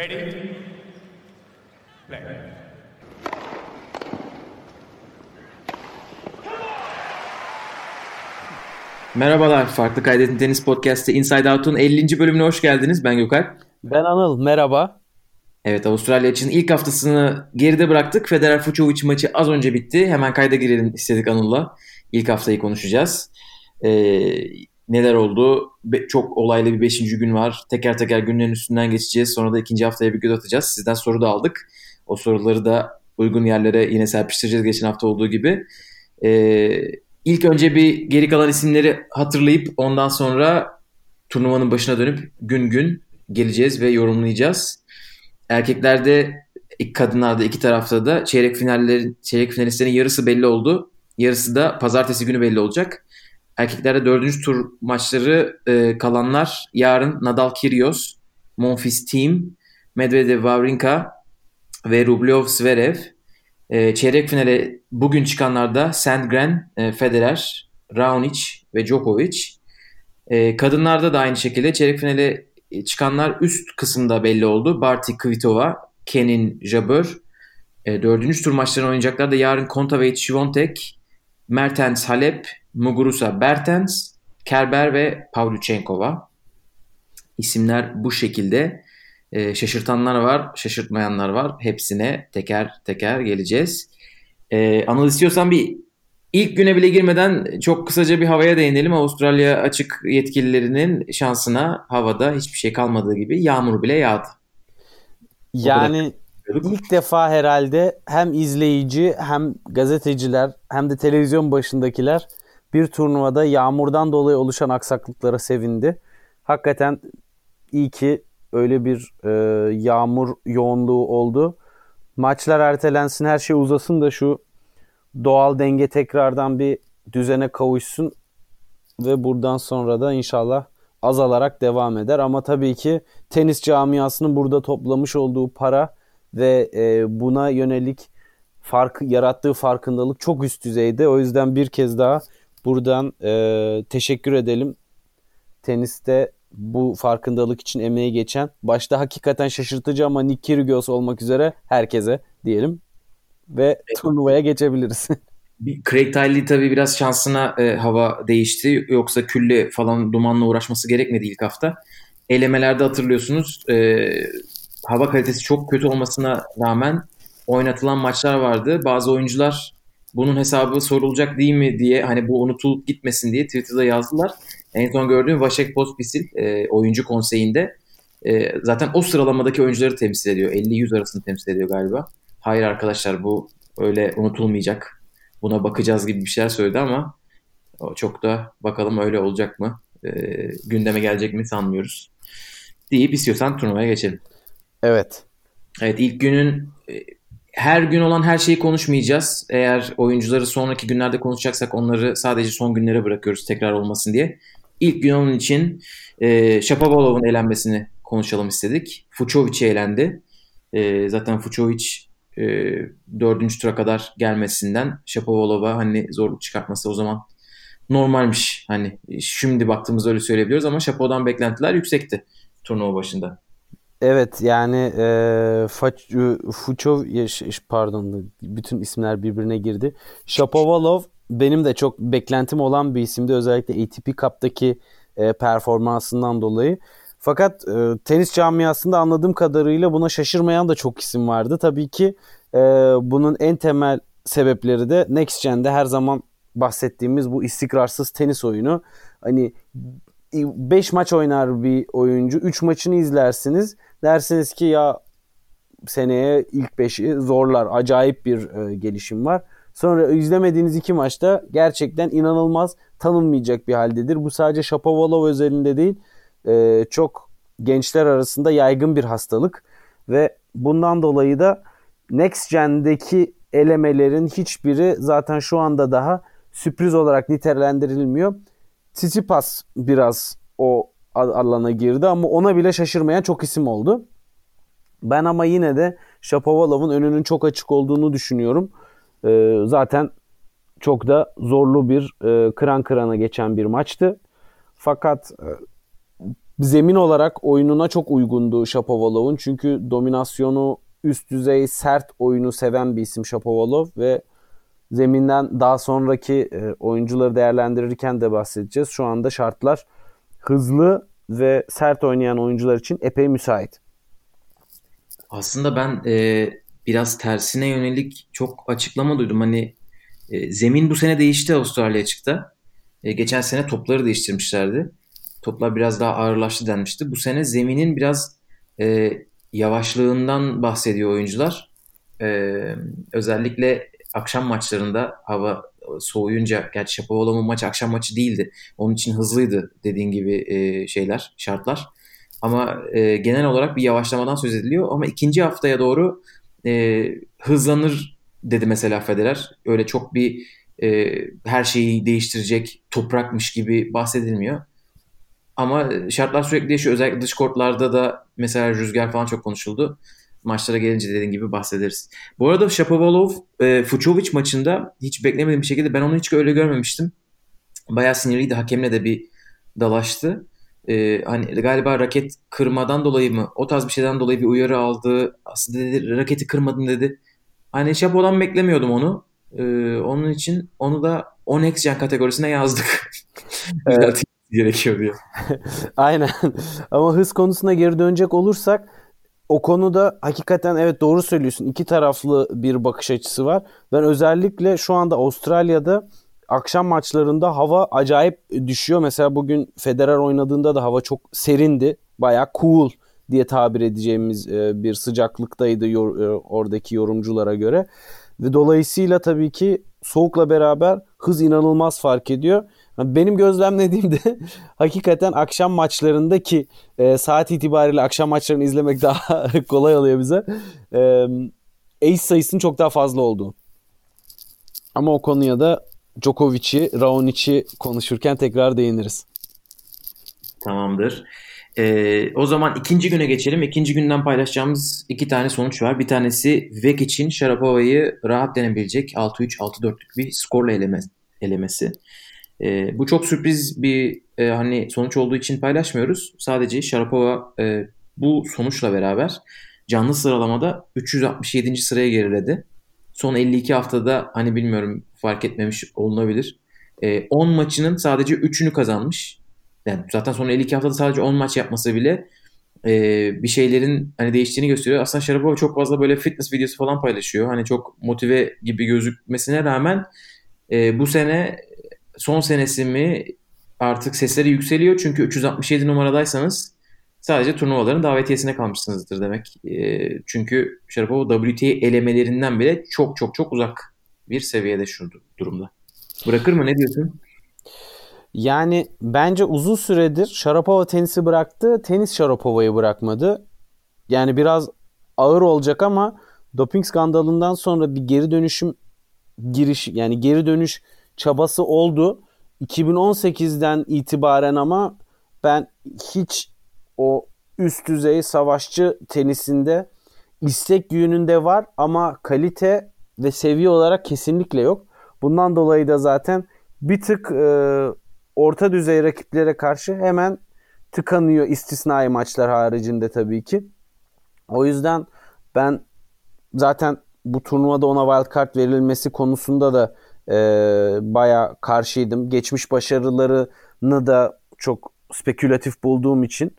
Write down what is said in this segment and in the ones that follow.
Ready? Play. Merhabalar, Farklı Kaydet'in Tenis Podcast'te Inside Out'un 50. bölümüne hoş geldiniz. Ben Gökalp. Ben Anıl, merhaba. Evet, Avustralya için ilk haftasını geride bıraktık. Federer Fucovic maçı az önce bitti. Hemen kayda girelim istedik Anıl'la. İlk haftayı konuşacağız. Ee, neler oldu? Be- çok olaylı bir 5. gün var. Teker teker günlerin üstünden geçeceğiz. Sonra da ikinci haftaya bir göz atacağız. Sizden soru da aldık. O soruları da uygun yerlere yine serpiştireceğiz geçen hafta olduğu gibi. Ee, ilk önce bir geri kalan isimleri hatırlayıp ondan sonra turnuvanın başına dönüp gün gün geleceğiz ve yorumlayacağız. Erkeklerde, kadınlarda iki tarafta da çeyrek finallerin çeyrek finalistlerin yarısı belli oldu. Yarısı da pazartesi günü belli olacak. Erkeklerde dördüncü tur maçları e, kalanlar yarın Nadal Kyrgios, Monfils Team, Medvedev Wawrinka ve Rublev Zverev. E, çeyrek finale bugün çıkanlarda Sandgren, e, Federer, Raonic ve Djokovic. E, kadınlarda da aynı şekilde çeyrek finale çıkanlar üst kısımda belli oldu. Barty Kvitova, Kenin Jabeur. E, dördüncü tur maçlarını oynayacaklar da yarın Kontaveit Swiatek, Mertens Halep, Muguruza Bertens, Kerber ve Pavlyuchenkova. İsimler bu şekilde. E, şaşırtanlar var, şaşırtmayanlar var. Hepsine teker teker geleceğiz. E, Anıl istiyorsan bir ilk güne bile girmeden çok kısaca bir havaya değinelim. Avustralya açık yetkililerinin şansına havada hiçbir şey kalmadığı gibi yağmur bile yağdı. Yani ilk defa herhalde hem izleyici hem gazeteciler hem de televizyon başındakiler bir turnuvada yağmurdan dolayı oluşan aksaklıklara sevindi. Hakikaten iyi ki öyle bir e, yağmur yoğunluğu oldu. Maçlar ertelensin, her şey uzasın da şu doğal denge tekrardan bir düzene kavuşsun ve buradan sonra da inşallah azalarak devam eder. Ama tabii ki tenis camiasının burada toplamış olduğu para ve e, buna yönelik fark yarattığı farkındalık çok üst düzeyde. O yüzden bir kez daha buradan e, teşekkür edelim. Teniste bu farkındalık için emeği geçen, başta hakikaten şaşırtıcı ama Nick Kyrgios olmak üzere herkese diyelim ve evet. turnuvaya geçebiliriz. Craig Tiley tabii biraz şansına e, hava değişti. Yoksa külle falan dumanla uğraşması gerekmedi ilk hafta. Elemelerde hatırlıyorsunuz e, hava kalitesi çok kötü olmasına rağmen oynatılan maçlar vardı. Bazı oyuncular bunun hesabı sorulacak değil mi diye hani bu unutulup gitmesin diye Twitter'da yazdılar. En son gördüğüm Vaşek Pospisil e, oyuncu konseyinde e, zaten o sıralamadaki oyuncuları temsil ediyor. 50-100 arasını temsil ediyor galiba. Hayır arkadaşlar bu öyle unutulmayacak. Buna bakacağız gibi bir şeyler söyledi ama çok da bakalım öyle olacak mı? E, gündeme gelecek mi sanmıyoruz. Deyip istiyorsan turnuvaya geçelim. Evet. Evet ilk günün her gün olan her şeyi konuşmayacağız. Eğer oyuncuları sonraki günlerde konuşacaksak onları sadece son günlere bırakıyoruz tekrar olmasın diye. İlk gün onun için e, Shapovalov'un elenmesini konuşalım istedik. Fucovic elendi. E, zaten Fucovic e, dördüncü tura kadar gelmesinden Shapovalov'a hani zorluk çıkartması o zaman normalmiş. Hani şimdi baktığımızda öyle söyleyebiliyoruz ama Shapo'dan beklentiler yüksekti turnuva başında. Evet yani e, Fuchov pardon bütün isimler birbirine girdi. Shapovalov benim de çok beklentim olan bir isimdi özellikle ATP Cup'taki e, performansından dolayı. Fakat e, tenis camiasında anladığım kadarıyla buna şaşırmayan da çok isim vardı. Tabii ki e, bunun en temel sebepleri de Next Gen'de her zaman bahsettiğimiz bu istikrarsız tenis oyunu. Hani 5 maç oynar bir oyuncu. 3 maçını izlersiniz. Dersiniz ki ya seneye ilk 5'i zorlar. Acayip bir e, gelişim var. Sonra izlemediğiniz iki maçta gerçekten inanılmaz tanınmayacak bir haldedir. Bu sadece Shapovalov özelinde değil. E, çok gençler arasında yaygın bir hastalık. Ve bundan dolayı da Next Gen'deki elemelerin hiçbiri zaten şu anda daha sürpriz olarak nitelendirilmiyor. Tsitsipas biraz o alana girdi ama ona bile şaşırmayan çok isim oldu. Ben ama yine de Shapovalov'un önünün çok açık olduğunu düşünüyorum. Ee, zaten çok da zorlu bir e, kıran kırana geçen bir maçtı. Fakat e, zemin olarak oyununa çok uygundu Shapovalov'un. Çünkü dominasyonu üst düzey sert oyunu seven bir isim Shapovalov ve zeminden daha sonraki e, oyuncuları değerlendirirken de bahsedeceğiz. Şu anda şartlar hızlı ve sert oynayan oyuncular için epey müsait. Aslında ben e, biraz tersine yönelik çok açıklama duydum. Hani e, zemin bu sene değişti Avustralya açıkta. E, geçen sene topları değiştirmişlerdi. Toplar biraz daha ağırlaştı denmişti. Bu sene zeminin biraz e, yavaşlığından bahsediyor oyuncular. E, özellikle akşam maçlarında hava soğuyunca, gerçi Şapovalov'un maçı akşam maçı değildi. Onun için hızlıydı dediğin gibi e, şeyler, şartlar. Ama e, genel olarak bir yavaşlamadan söz ediliyor. Ama ikinci haftaya doğru e, hızlanır dedi mesela Federer. Öyle çok bir e, her şeyi değiştirecek toprakmış gibi bahsedilmiyor. Ama şartlar sürekli değişiyor. Özellikle dış kortlarda da mesela rüzgar falan çok konuşuldu. Maçlara gelince dediğin gibi bahsederiz. Bu arada Shapovalov e, Fucovic maçında hiç beklemediğim bir şekilde ben onu hiç öyle görmemiştim. Bayağı sinirliydi. Hakemle de bir dalaştı. E, hani galiba raket kırmadan dolayı mı o tarz bir şeyden dolayı bir uyarı aldı. Aslında dedi raketi kırmadım dedi. Hani Şapo'dan beklemiyordum onu. E, onun için onu da 10 next gen kategorisine yazdık. evet. gerekiyor diye. Aynen. Ama hız konusuna geri dönecek olursak o konuda hakikaten evet doğru söylüyorsun. İki taraflı bir bakış açısı var. Ben özellikle şu anda Avustralya'da akşam maçlarında hava acayip düşüyor. Mesela bugün Federer oynadığında da hava çok serindi. Baya cool diye tabir edeceğimiz e, bir sıcaklıktaydı e, oradaki yorumculara göre. Ve dolayısıyla tabii ki soğukla beraber hız inanılmaz fark ediyor. Benim gözlemlediğim de hakikaten akşam maçlarındaki e, saat itibariyle akşam maçlarını izlemek daha kolay oluyor bize. E, ace sayısının çok daha fazla olduğu. Ama o konuya da Djokovic'i, Raonic'i konuşurken tekrar değiniriz. Tamamdır. Ee, o zaman ikinci güne geçelim. İkinci günden paylaşacağımız iki tane sonuç var. Bir tanesi Vek için Sharapova'yı rahat denebilecek 6-3, 6-4'lük bir skorla eleme, elemesi. E, bu çok sürpriz bir e, hani sonuç olduğu için paylaşmıyoruz. Sadece Sharapova e, bu sonuçla beraber canlı sıralamada 367. sıraya geriledi. Son 52 haftada hani bilmiyorum fark etmemiş olunabilir. E, 10 maçının sadece 3'ünü kazanmış. Yani zaten son 52 haftada sadece 10 maç yapması bile e, bir şeylerin hani değiştiğini gösteriyor. Aslında Sharapova çok fazla böyle fitness videosu falan paylaşıyor. Hani çok motive gibi gözükmesine rağmen e, bu sene son senesi mi artık sesleri yükseliyor. Çünkü 367 numaradaysanız sadece turnuvaların davetiyesine kalmışsınızdır demek. E, çünkü Sharapova WTA elemelerinden bile çok çok çok uzak bir seviyede şu durumda. Bırakır mı? Ne diyorsun? Yani bence uzun süredir Sharapova tenisi bıraktı. Tenis Sharapova'yı bırakmadı. Yani biraz ağır olacak ama doping skandalından sonra bir geri dönüşüm giriş yani geri dönüş çabası oldu. 2018'den itibaren ama ben hiç o üst düzey savaşçı tenisinde istek yönünde var ama kalite ve seviye olarak kesinlikle yok. Bundan dolayı da zaten bir tık e, orta düzey rakiplere karşı hemen tıkanıyor istisnai maçlar haricinde tabii ki. O yüzden ben zaten bu turnuvada ona wild card verilmesi konusunda da e, baya karşıydım. Geçmiş başarılarını da çok spekülatif bulduğum için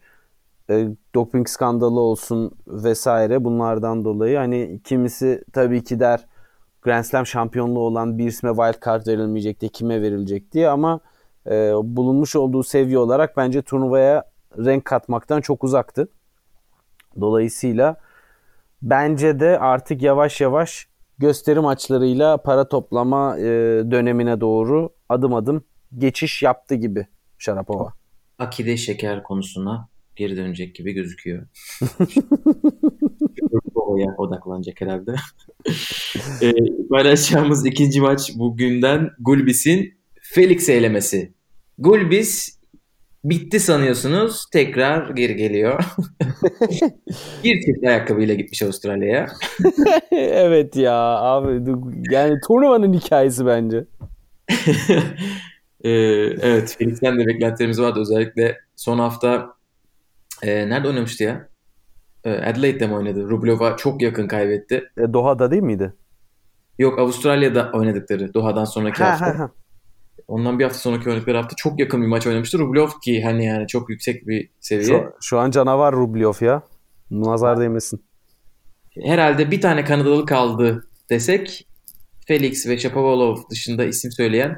e, doping skandalı olsun vesaire bunlardan dolayı hani kimisi tabii ki der Grand Slam şampiyonluğu olan bir isme wild card verilmeyecek de kime verilecek diye ama e, bulunmuş olduğu seviye olarak bence turnuvaya renk katmaktan çok uzaktı. Dolayısıyla bence de artık yavaş yavaş gösteri maçlarıyla para toplama e, dönemine doğru adım adım geçiş yaptı gibi Şarapova. Akide şeker konusuna geri dönecek gibi gözüküyor. Oraya odaklanacak herhalde. e, paylaşacağımız ikinci maç bugünden Gulbis'in Felix eylemesi. Gulbis bitti sanıyorsunuz. Tekrar geri geliyor. bir çift ayakkabıyla gitmiş Avustralya'ya. evet ya abi yani turnuvanın hikayesi bence. ee, evet Felix'ten de beklentilerimiz vardı. Özellikle son hafta Ee, nerede oynamıştı ya? Ee, Adelaide'de mi oynadı? Rublev'a çok yakın kaybetti. E, Doha'da değil miydi? Yok Avustralya'da oynadıkları Doha'dan sonraki Ha, hafta. ha, ha. Ondan bir hafta sonraki oynadıkları hafta çok yakın bir maç oynamıştı. Rublev ki hani yani çok yüksek bir seviye. Şu, şu an canavar Rublev ya. Nazar değmesin. Herhalde bir tane Kanadalı kaldı desek Felix ve Shapovalov dışında isim söyleyen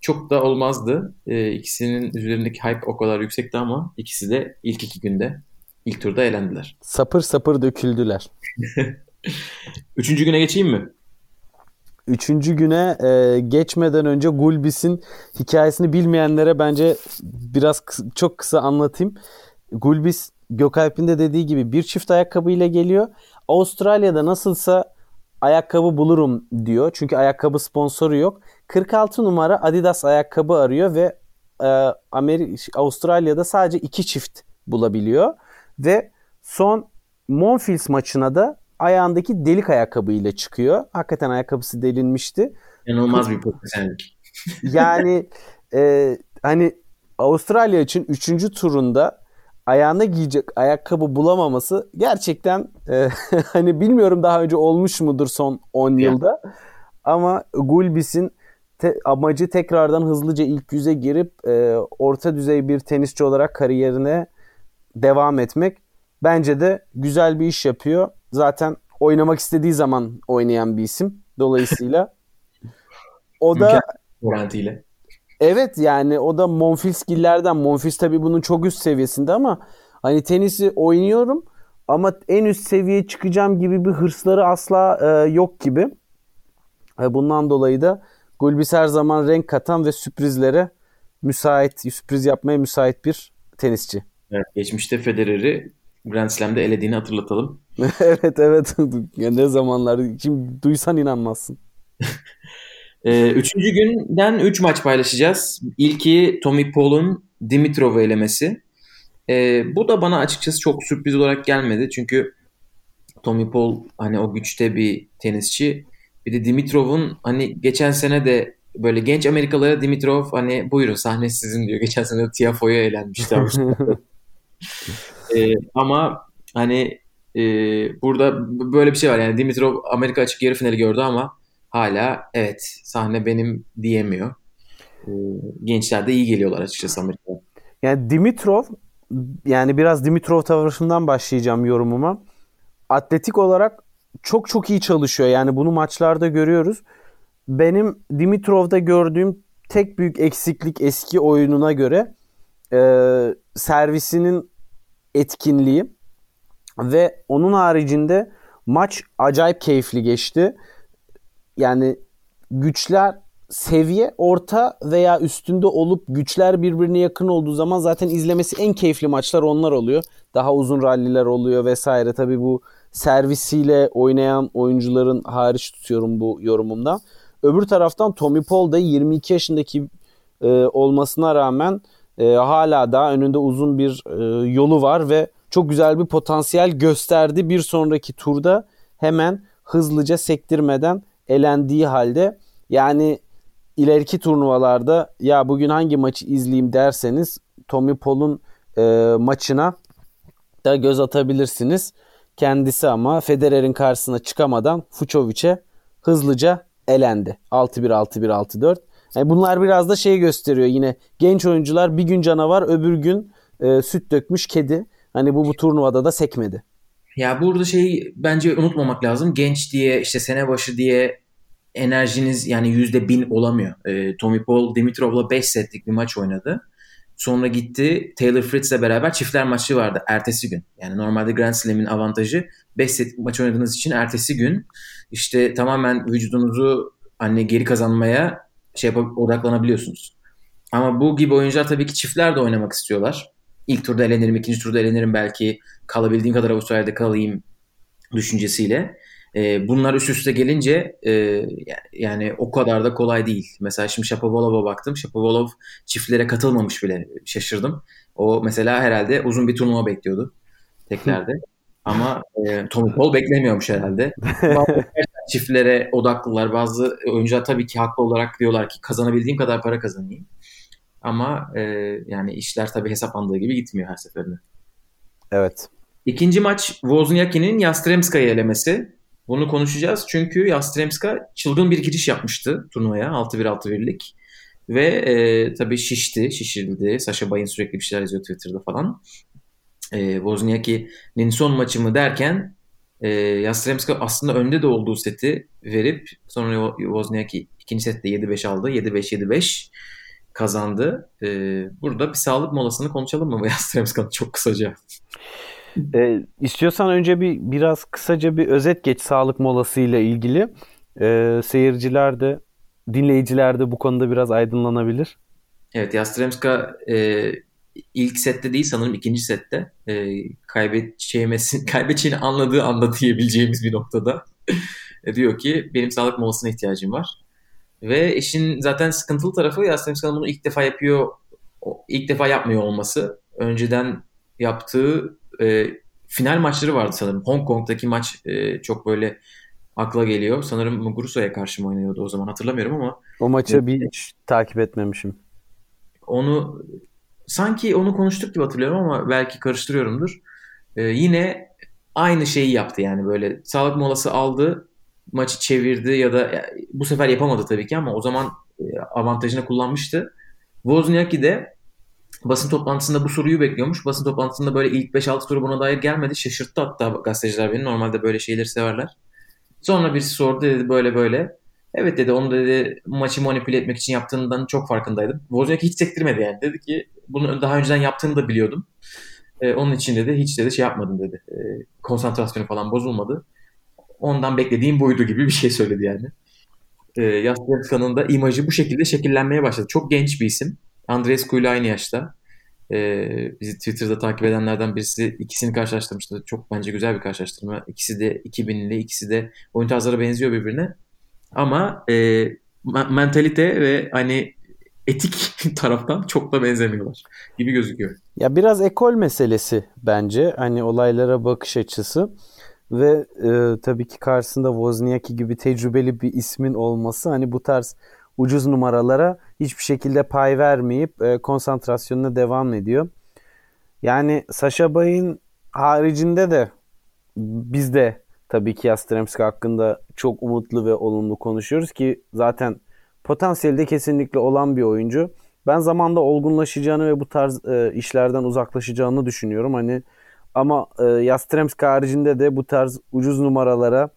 çok da olmazdı. Ee, ikisinin üzerindeki hype o kadar yüksekti ama ikisi de ilk iki günde ilk turda elendiler. Sapır sapır döküldüler. Üçüncü güne geçeyim mi? Üçüncü güne e, geçmeden önce Gulbis'in hikayesini bilmeyenlere bence biraz kıs- çok kısa anlatayım. Gulbis Gökalp'in de dediği gibi bir çift ayakkabıyla geliyor. Avustralya'da nasılsa ayakkabı bulurum diyor. Çünkü ayakkabı sponsoru yok. 46 numara Adidas ayakkabı arıyor ve e, Ameri- Avustralya'da sadece iki çift bulabiliyor. Ve son Monfils maçına da ayağındaki delik ayakkabıyla çıkıyor. Hakikaten ayakkabısı delinmişti. İnanılmaz bir profesyonellik. Yani e, hani Avustralya için 3. turunda ayağına giyecek ayakkabı bulamaması gerçekten e, hani bilmiyorum daha önce olmuş mudur son 10 Ya. yılda ama Gulbis'in te- amacı tekrardan hızlıca ilk yüze girip e, orta düzey bir tenisçi olarak kariyerine devam etmek bence de güzel bir iş yapıyor. Zaten oynamak istediği zaman oynayan bir isim. Dolayısıyla o da Garantiyle. Evet yani o da Monfilsgillerden. Monfils tabii bunun çok üst seviyesinde ama hani tenisi oynuyorum ama en üst seviyeye çıkacağım gibi bir hırsları asla e, yok gibi. E, bundan dolayı da Gulbis her zaman renk katan ve sürprizlere müsait, sürpriz yapmaya müsait bir tenisçi. Evet, geçmişte Federer'i Grand Slam'de elediğini hatırlatalım. evet evet. Ya ne zamanlar. Şimdi duysan inanmazsın. Ee, üçüncü günden üç maç paylaşacağız. İlki Tommy Paul'un Dimitrov'u elemesi. Ee, bu da bana açıkçası çok sürpriz olarak gelmedi. Çünkü Tommy Paul hani o güçte bir tenisçi. Bir de Dimitrov'un hani geçen sene de böyle genç Amerikalılara Dimitrov hani buyurun sahne sizin diyor. Geçen sene Tiafoe'ya elenmişti. Ee, ama hani e, burada böyle bir şey var. Yani Dimitrov Amerika açık yarı finali gördü ama hala evet sahne benim diyemiyor. Ee, gençler de iyi geliyorlar açıkçası Amerika'ya. Yani Dimitrov yani biraz Dimitrov tarafından başlayacağım yorumuma. Atletik olarak çok çok iyi çalışıyor. Yani bunu maçlarda görüyoruz. Benim Dimitrov'da gördüğüm tek büyük eksiklik eski oyununa göre e, servisinin etkinliği ve onun haricinde maç acayip keyifli geçti. Yani güçler seviye orta veya üstünde olup güçler birbirine yakın olduğu zaman zaten izlemesi en keyifli maçlar onlar oluyor. Daha uzun ralliler oluyor vesaire. Tabii bu servisiyle oynayan oyuncuların hariç tutuyorum bu yorumumda. Öbür taraftan Tommy Paul da 22 yaşındaki e, olmasına rağmen e, hala daha önünde uzun bir e, yolu var ve çok güzel bir potansiyel gösterdi. Bir sonraki turda hemen hızlıca sektirmeden elendiği halde yani ileriki turnuvalarda ya bugün hangi maçı izleyeyim derseniz Tommy Paul'un e, maçına da göz atabilirsiniz. Kendisi ama Federer'in karşısına çıkamadan Fucovic'e hızlıca elendi. 6-1 6-1 6-4. Yani bunlar biraz da şey gösteriyor yine genç oyuncular bir gün canavar öbür gün e, süt dökmüş kedi. Hani bu bu turnuvada da sekmedi. Ya burada şeyi bence unutmamak lazım. Genç diye işte sene başı diye enerjiniz yani yüzde bin olamıyor. Ee, Tommy Paul Dimitrov'la 5 setlik bir maç oynadı. Sonra gitti Taylor Fritz'le beraber çiftler maçı vardı ertesi gün. Yani normalde Grand Slam'in avantajı 5 setlik maç oynadığınız için ertesi gün işte tamamen vücudunuzu hani geri kazanmaya şey yapıp odaklanabiliyorsunuz. Ama bu gibi oyuncular tabii ki çiftler de oynamak istiyorlar. İlk turda elenirim, ikinci turda elenirim belki kalabildiğim kadar Avustralya'da kalayım düşüncesiyle. E, bunlar üst üste gelince e, yani o kadar da kolay değil. Mesela şimdi Shapovalov'a baktım. Shapovalov çiftlere katılmamış bile. Şaşırdım. O mesela herhalde uzun bir turnuva bekliyordu teklerde. Ama e, Tommy Paul beklemiyormuş herhalde. çiftlere odaklılar. Bazı oyuncular tabii ki haklı olarak diyorlar ki kazanabildiğim kadar para kazanayım. Ama e, yani işler tabii hesaplandığı gibi gitmiyor her seferinde. Evet. İkinci maç Wozniacki'nin Yastremska'yı elemesi. Bunu konuşacağız çünkü Yastremska çılgın bir giriş yapmıştı turnuvaya 6-1-6-1'lik. Ve e, tabii şişti, şişirildi. Sasha Bay'ın sürekli bir şeyler yazıyor Twitter'da falan. E, Wozniacki'nin son maçı mı derken e, Yastremska aslında önde de olduğu seti verip sonra Wozniacki ikinci sette 7-5 aldı. 7-5-7-5 kazandı. E, burada bir sağlık molasını konuşalım mı Yastremska'nın çok kısaca? E, istiyorsan önce bir biraz kısaca bir özet geç sağlık molası ile ilgili. E, seyirciler de dinleyiciler de bu konuda biraz aydınlanabilir. Evet Yastremska e, ilk sette değil sanırım ikinci sette e, kaybedeceğimesi, kaybedeceğini anladığı anda diyebileceğimiz bir noktada e, diyor ki benim sağlık molasına ihtiyacım var. Ve işin zaten sıkıntılı tarafı Yastremska'nın bunu ilk defa yapıyor, ilk defa yapmıyor olması. Önceden yaptığı e, final maçları vardı sanırım. Hong Kong'daki maç e, çok böyle akla geliyor. Sanırım Muguruza'ya karşı mı oynuyordu o zaman hatırlamıyorum ama. O maçı bir hiç takip etmemişim. Onu sanki onu konuştuk gibi hatırlıyorum ama belki karıştırıyorumdur. Ee, yine aynı şeyi yaptı yani böyle sağlık molası aldı maçı çevirdi ya da bu sefer yapamadı tabii ki ama o zaman e, avantajını kullanmıştı. Wozniacki de basın toplantısında bu soruyu bekliyormuş. Basın toplantısında böyle ilk 5-6 soru buna dair gelmedi. Şaşırttı hatta gazeteciler beni. Normalde böyle şeyleri severler. Sonra birisi sordu dedi böyle böyle. Evet dedi onu dedi maçı manipüle etmek için yaptığından çok farkındaydım. Wozniacki hiç sektirmedi yani. Dedi ki bunu daha önceden yaptığını da biliyordum. Ee, onun için dedi hiç dedi şey yapmadım dedi. Ee, konsantrasyonu falan bozulmadı. Ondan beklediğim buydu gibi bir şey söyledi yani. Ee, Yastremska'nın da imajı bu şekilde şekillenmeye başladı. Çok genç bir isim. Andres ile aynı yaşta. Ee, bizi Twitter'da takip edenlerden birisi ikisini karşılaştırmıştı. Çok bence güzel bir karşılaştırma. İkisi de 2000'li, ikisi de oyun tarzları benziyor birbirine. Ama e, mentalite ve hani etik taraftan çok da benzemiyorlar gibi gözüküyor. Ya biraz ekol meselesi bence. Hani olaylara bakış açısı ve e, tabii ki karşısında Wozniacki gibi tecrübeli bir ismin olması hani bu tarz ucuz numaralara hiçbir şekilde pay vermeyip e, konsantrasyonuna devam ediyor. Yani Sasha Bay'in haricinde de biz de tabii ki Yastremski hakkında çok umutlu ve olumlu konuşuyoruz ki zaten potansiyeli de kesinlikle olan bir oyuncu. Ben zamanda olgunlaşacağını ve bu tarz e, işlerden uzaklaşacağını düşünüyorum. Hani ama e, Yastremski haricinde de bu tarz ucuz numaralara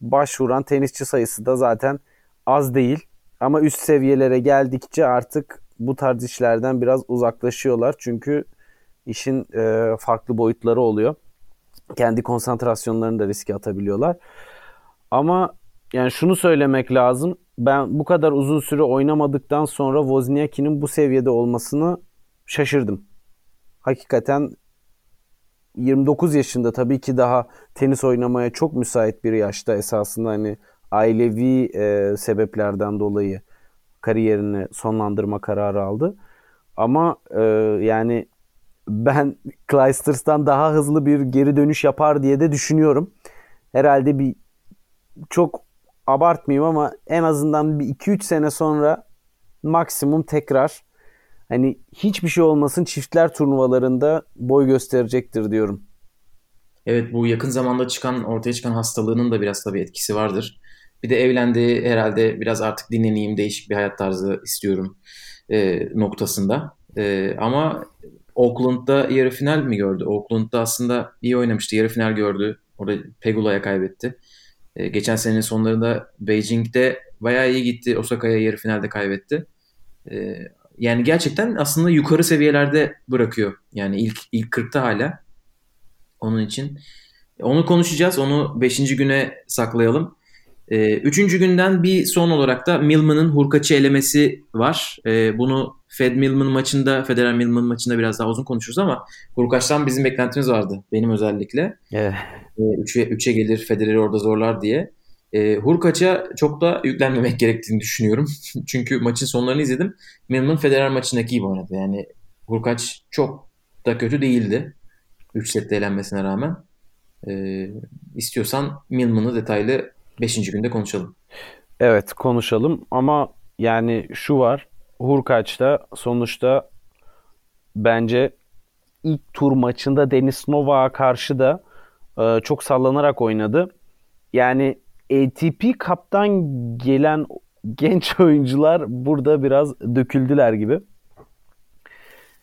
başvuran tenisçi sayısı da zaten az değil. Ama üst seviyelere geldikçe artık bu tarz işlerden biraz uzaklaşıyorlar. Çünkü işin e, farklı boyutları oluyor. Kendi konsantrasyonlarını da riske atabiliyorlar. Ama yani şunu söylemek lazım. Ben bu kadar uzun süre oynamadıktan sonra Wozniacki'nin bu seviyede olmasını şaşırdım. Hakikaten 29 yaşında tabii ki daha tenis oynamaya çok müsait bir yaşta esasında hani ailevi e, sebeplerden dolayı kariyerini sonlandırma kararı aldı. Ama e, yani ben Clijsters'tan daha hızlı bir geri dönüş yapar diye de düşünüyorum. Herhalde bir çok abartmayayım ama en azından bir 2-3 sene sonra maksimum tekrar hani hiçbir şey olmasın çiftler turnuvalarında boy gösterecektir diyorum. Evet bu yakın zamanda çıkan ortaya çıkan hastalığının da biraz tabii etkisi vardır. Bir de evlendi herhalde biraz artık dinleneyim değişik bir hayat tarzı istiyorum e, noktasında. E, ama Oakland'da yarı final mi gördü? Oakland'da aslında iyi oynamıştı. Yarı final gördü. Orada Pegula'ya kaybetti. E, geçen senenin sonlarında Beijing'de bayağı iyi gitti. Osaka'ya yarı finalde kaybetti. E, yani gerçekten aslında yukarı seviyelerde bırakıyor. Yani ilk ilk 40'ta hala. Onun için onu konuşacağız. Onu 5. güne saklayalım. Ee, üçüncü günden bir son olarak da Milman'ın Hurkaç'ı elemesi var. Bunu Fed Milman maçında, Federer Milman maçında biraz daha uzun konuşuruz ama Hurkaç'tan bizim beklentimiz vardı. Benim özellikle. Evet. Ee, üçe, üçe gelir Federer'i orada zorlar diye. Ee, Hurkaç'a çok da yüklenmemek gerektiğini düşünüyorum. Çünkü maçın sonlarını izledim. Milman Federer maçındaki gibi oynadı. Yani Hurkaç çok da kötü değildi. 3 sette elenmesine rağmen. Ee, istiyorsan Milman'ı detaylı 5. günde konuşalım. Evet konuşalım ama yani şu var. Hurkaç'ta sonuçta bence ilk tur maçında Denis Novak'a karşı da e, çok sallanarak oynadı. Yani ATP Cup'tan gelen genç oyuncular burada biraz döküldüler gibi.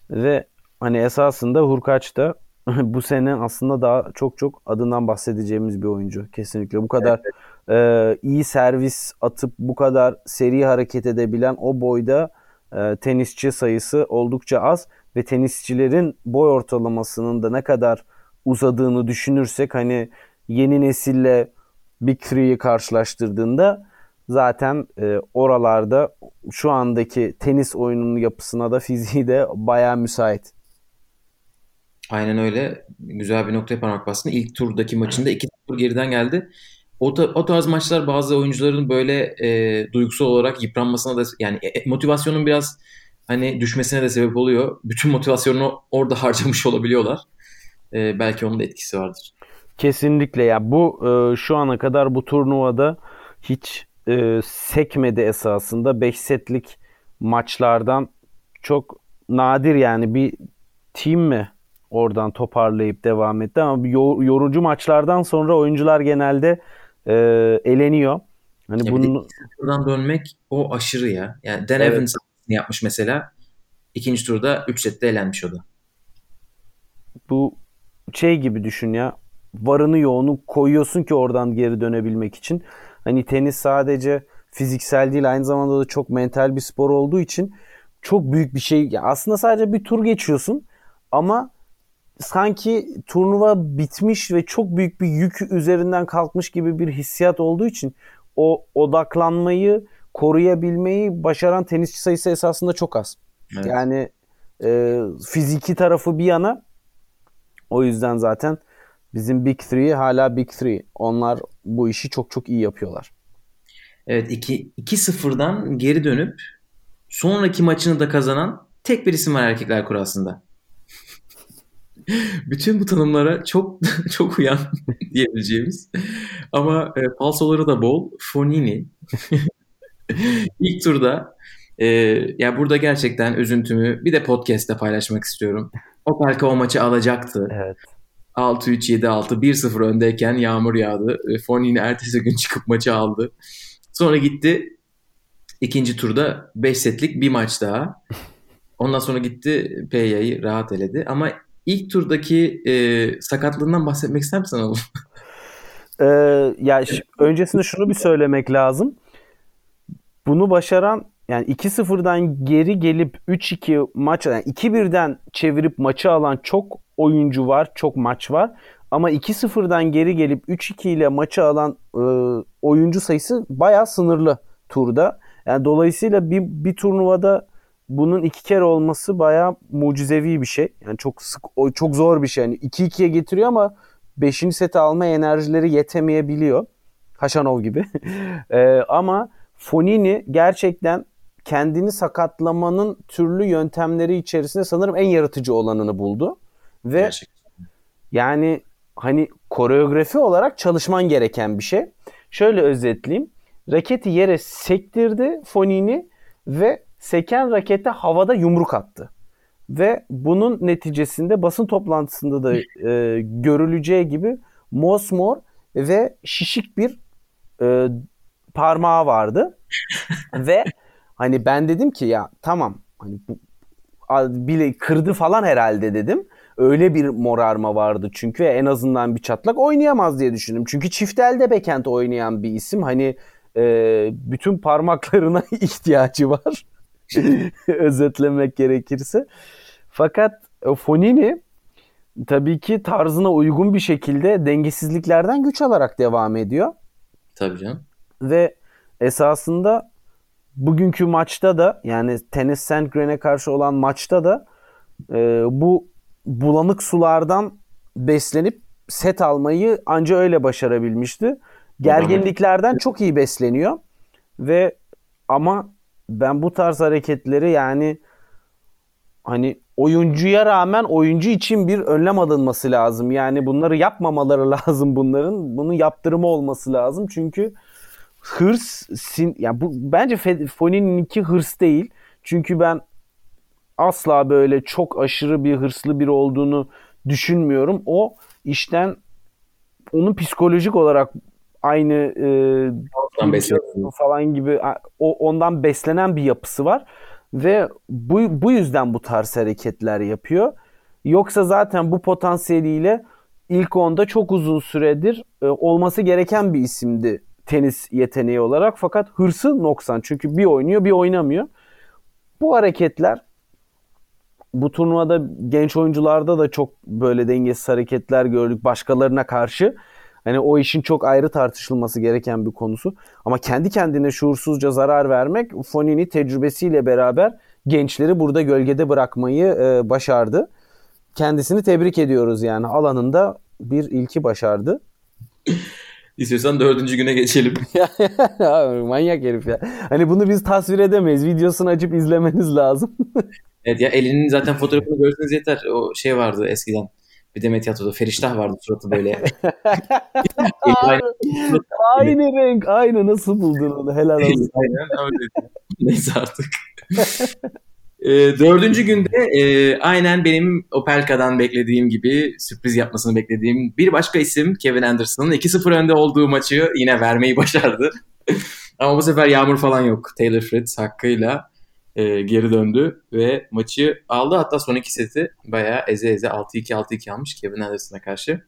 Ve hani esasında Hurkaç da bu sene aslında daha çok çok adından bahsedeceğimiz bir oyuncu. Kesinlikle bu kadar evet. e, iyi servis atıp bu kadar seri hareket edebilen o boyda e, tenisçi sayısı oldukça az ve tenisçilerin boy ortalamasının da ne kadar uzadığını düşünürsek hani yeni nesille Big Three'yi karşılaştırdığında zaten e, oralarda şu andaki tenis oyununun yapısına da fiziği de bayağı müsait. Aynen öyle. Güzel bir noktaya parmak bastın. İlk turdaki maçında iki tur geriden geldi. O, ta, o tarz maçlar bazı oyuncuların böyle e, duygusal olarak yıpranmasına da yani e, motivasyonun biraz hani düşmesine de sebep oluyor. Bütün motivasyonunu orada harcamış olabiliyorlar. E, belki onun da etkisi vardır. Kesinlikle ya bu e, şu ana kadar bu turnuvada hiç e, sekmedi esasında 5 setlik maçlardan çok nadir yani bir team mi oradan toparlayıp devam etti ama yorucu maçlardan sonra oyuncular genelde e, eleniyor. Hani ya bunun buradan dönmek o aşırı ya. Yani Dan evet. Evans yapmış mesela. İkinci turda 3 sette elenmiş o da. Bu şey gibi düşün ya. Varını yoğunu koyuyorsun ki oradan geri dönebilmek için. Hani tenis sadece fiziksel değil aynı zamanda da çok mental bir spor olduğu için çok büyük bir şey. Aslında sadece bir tur geçiyorsun ama sanki turnuva bitmiş ve çok büyük bir yük üzerinden kalkmış gibi bir hissiyat olduğu için o odaklanmayı koruyabilmeyi başaran tenisçi sayısı esasında çok az. Evet. Yani e, fiziki tarafı bir yana o yüzden zaten bizim Big Three hala Big Three. Onlar bu işi çok çok iyi yapıyorlar. Evet 2-0'dan geri dönüp sonraki maçını da kazanan tek bir isim var erkekler kurasında. Bütün bu tanımlara çok çok uyan diyebileceğimiz ama e, falsoları da bol. Fonini ilk turda e, ya burada gerçekten üzüntümü bir de podcast'te paylaşmak istiyorum. O Opelka o maçı alacaktı. Evet. 6-3-7-6 1-0 öndeyken yağmur yağdı. E, Fonini ertesi gün çıkıp maçı aldı. Sonra gitti ikinci turda 5 setlik bir maç daha. Ondan sonra gitti Peyya'yı rahat eledi. Ama ilk turdaki e, sakatlığından bahsetmek ister misin oğlum? ee, ya öncesinde şunu bir söylemek lazım. Bunu başaran yani 2-0'dan geri gelip 3-2 maç yani 2-1'den çevirip maçı alan çok oyuncu var, çok maç var. Ama 2-0'dan geri gelip 3-2 ile maçı alan e, oyuncu sayısı bayağı sınırlı turda. Yani dolayısıyla bir, bir turnuvada bunun iki kere olması bayağı mucizevi bir şey. Yani çok sık çok zor bir şey. Yani 2-2'ye getiriyor ama 5. seti alma enerjileri yetemeyebiliyor. Haşanov gibi. ee, ama Fonini gerçekten kendini sakatlamanın türlü yöntemleri içerisinde sanırım en yaratıcı olanını buldu. Ve gerçekten. yani hani koreografi olarak çalışman gereken bir şey. Şöyle özetleyeyim. Raketi yere sektirdi Fonini ve seken rakete havada yumruk attı. Ve bunun neticesinde basın toplantısında da e, görüleceği gibi mosmor ve şişik bir e, parmağı vardı. ve hani ben dedim ki ya tamam hani bu bile kırdı falan herhalde dedim. Öyle bir morarma vardı çünkü en azından bir çatlak oynayamaz diye düşündüm. Çünkü çift elde bekent oynayan bir isim. Hani e, bütün parmaklarına ihtiyacı var. özetlemek gerekirse. Fakat Fonini tabii ki tarzına uygun bir şekilde dengesizliklerden güç alarak devam ediyor. Tabii canım. Ve esasında bugünkü maçta da yani Tenis Sandgren'e karşı olan maçta da e, bu bulanık sulardan beslenip set almayı anca öyle başarabilmişti. Gerginliklerden çok iyi besleniyor ve ama ben bu tarz hareketleri yani hani oyuncuya rağmen oyuncu için bir önlem alınması lazım. Yani bunları yapmamaları lazım bunların. Bunun yaptırımı olması lazım. Çünkü hırs sin yani bu bence Fonini'ninki hırs değil. Çünkü ben asla böyle çok aşırı bir hırslı biri olduğunu düşünmüyorum. O işten onun psikolojik olarak aynı e, Ondan besleniyor. falan gibi o ondan beslenen bir yapısı var ve bu bu yüzden bu tarz hareketler yapıyor. Yoksa zaten bu potansiyeliyle ilk onda çok uzun süredir e, olması gereken bir isimdi tenis yeteneği olarak fakat hırsı noksan çünkü bir oynuyor bir oynamıyor. Bu hareketler bu turnuvada genç oyuncularda da çok böyle dengesiz hareketler gördük başkalarına karşı. Hani o işin çok ayrı tartışılması gereken bir konusu. Ama kendi kendine şuursuzca zarar vermek Fonini tecrübesiyle beraber gençleri burada gölgede bırakmayı e, başardı. Kendisini tebrik ediyoruz yani alanında bir ilki başardı. İstiyorsan dördüncü güne geçelim. Manyak herif ya. Hani bunu biz tasvir edemeyiz. Videosunu açıp izlemeniz lazım. evet ya elinin zaten fotoğrafını görseniz yeter. O şey vardı eskiden. Bir de tiyatroda Feriştah vardı suratı böyle. aynı, aynı renk. Aynı nasıl buldun onu? Helal olsun. Aynen öyle. Neyse artık. E, dördüncü günde e, aynen benim Opelka'dan beklediğim gibi sürpriz yapmasını beklediğim bir başka isim Kevin Anderson'ın 2-0 önde olduğu maçı yine vermeyi başardı. Ama bu sefer yağmur falan yok. Taylor Fritz hakkıyla e, geri döndü ve maçı aldı. Hatta son iki seti bayağı eze eze 6-2 6-2 almış Kevin Anderson'a karşı.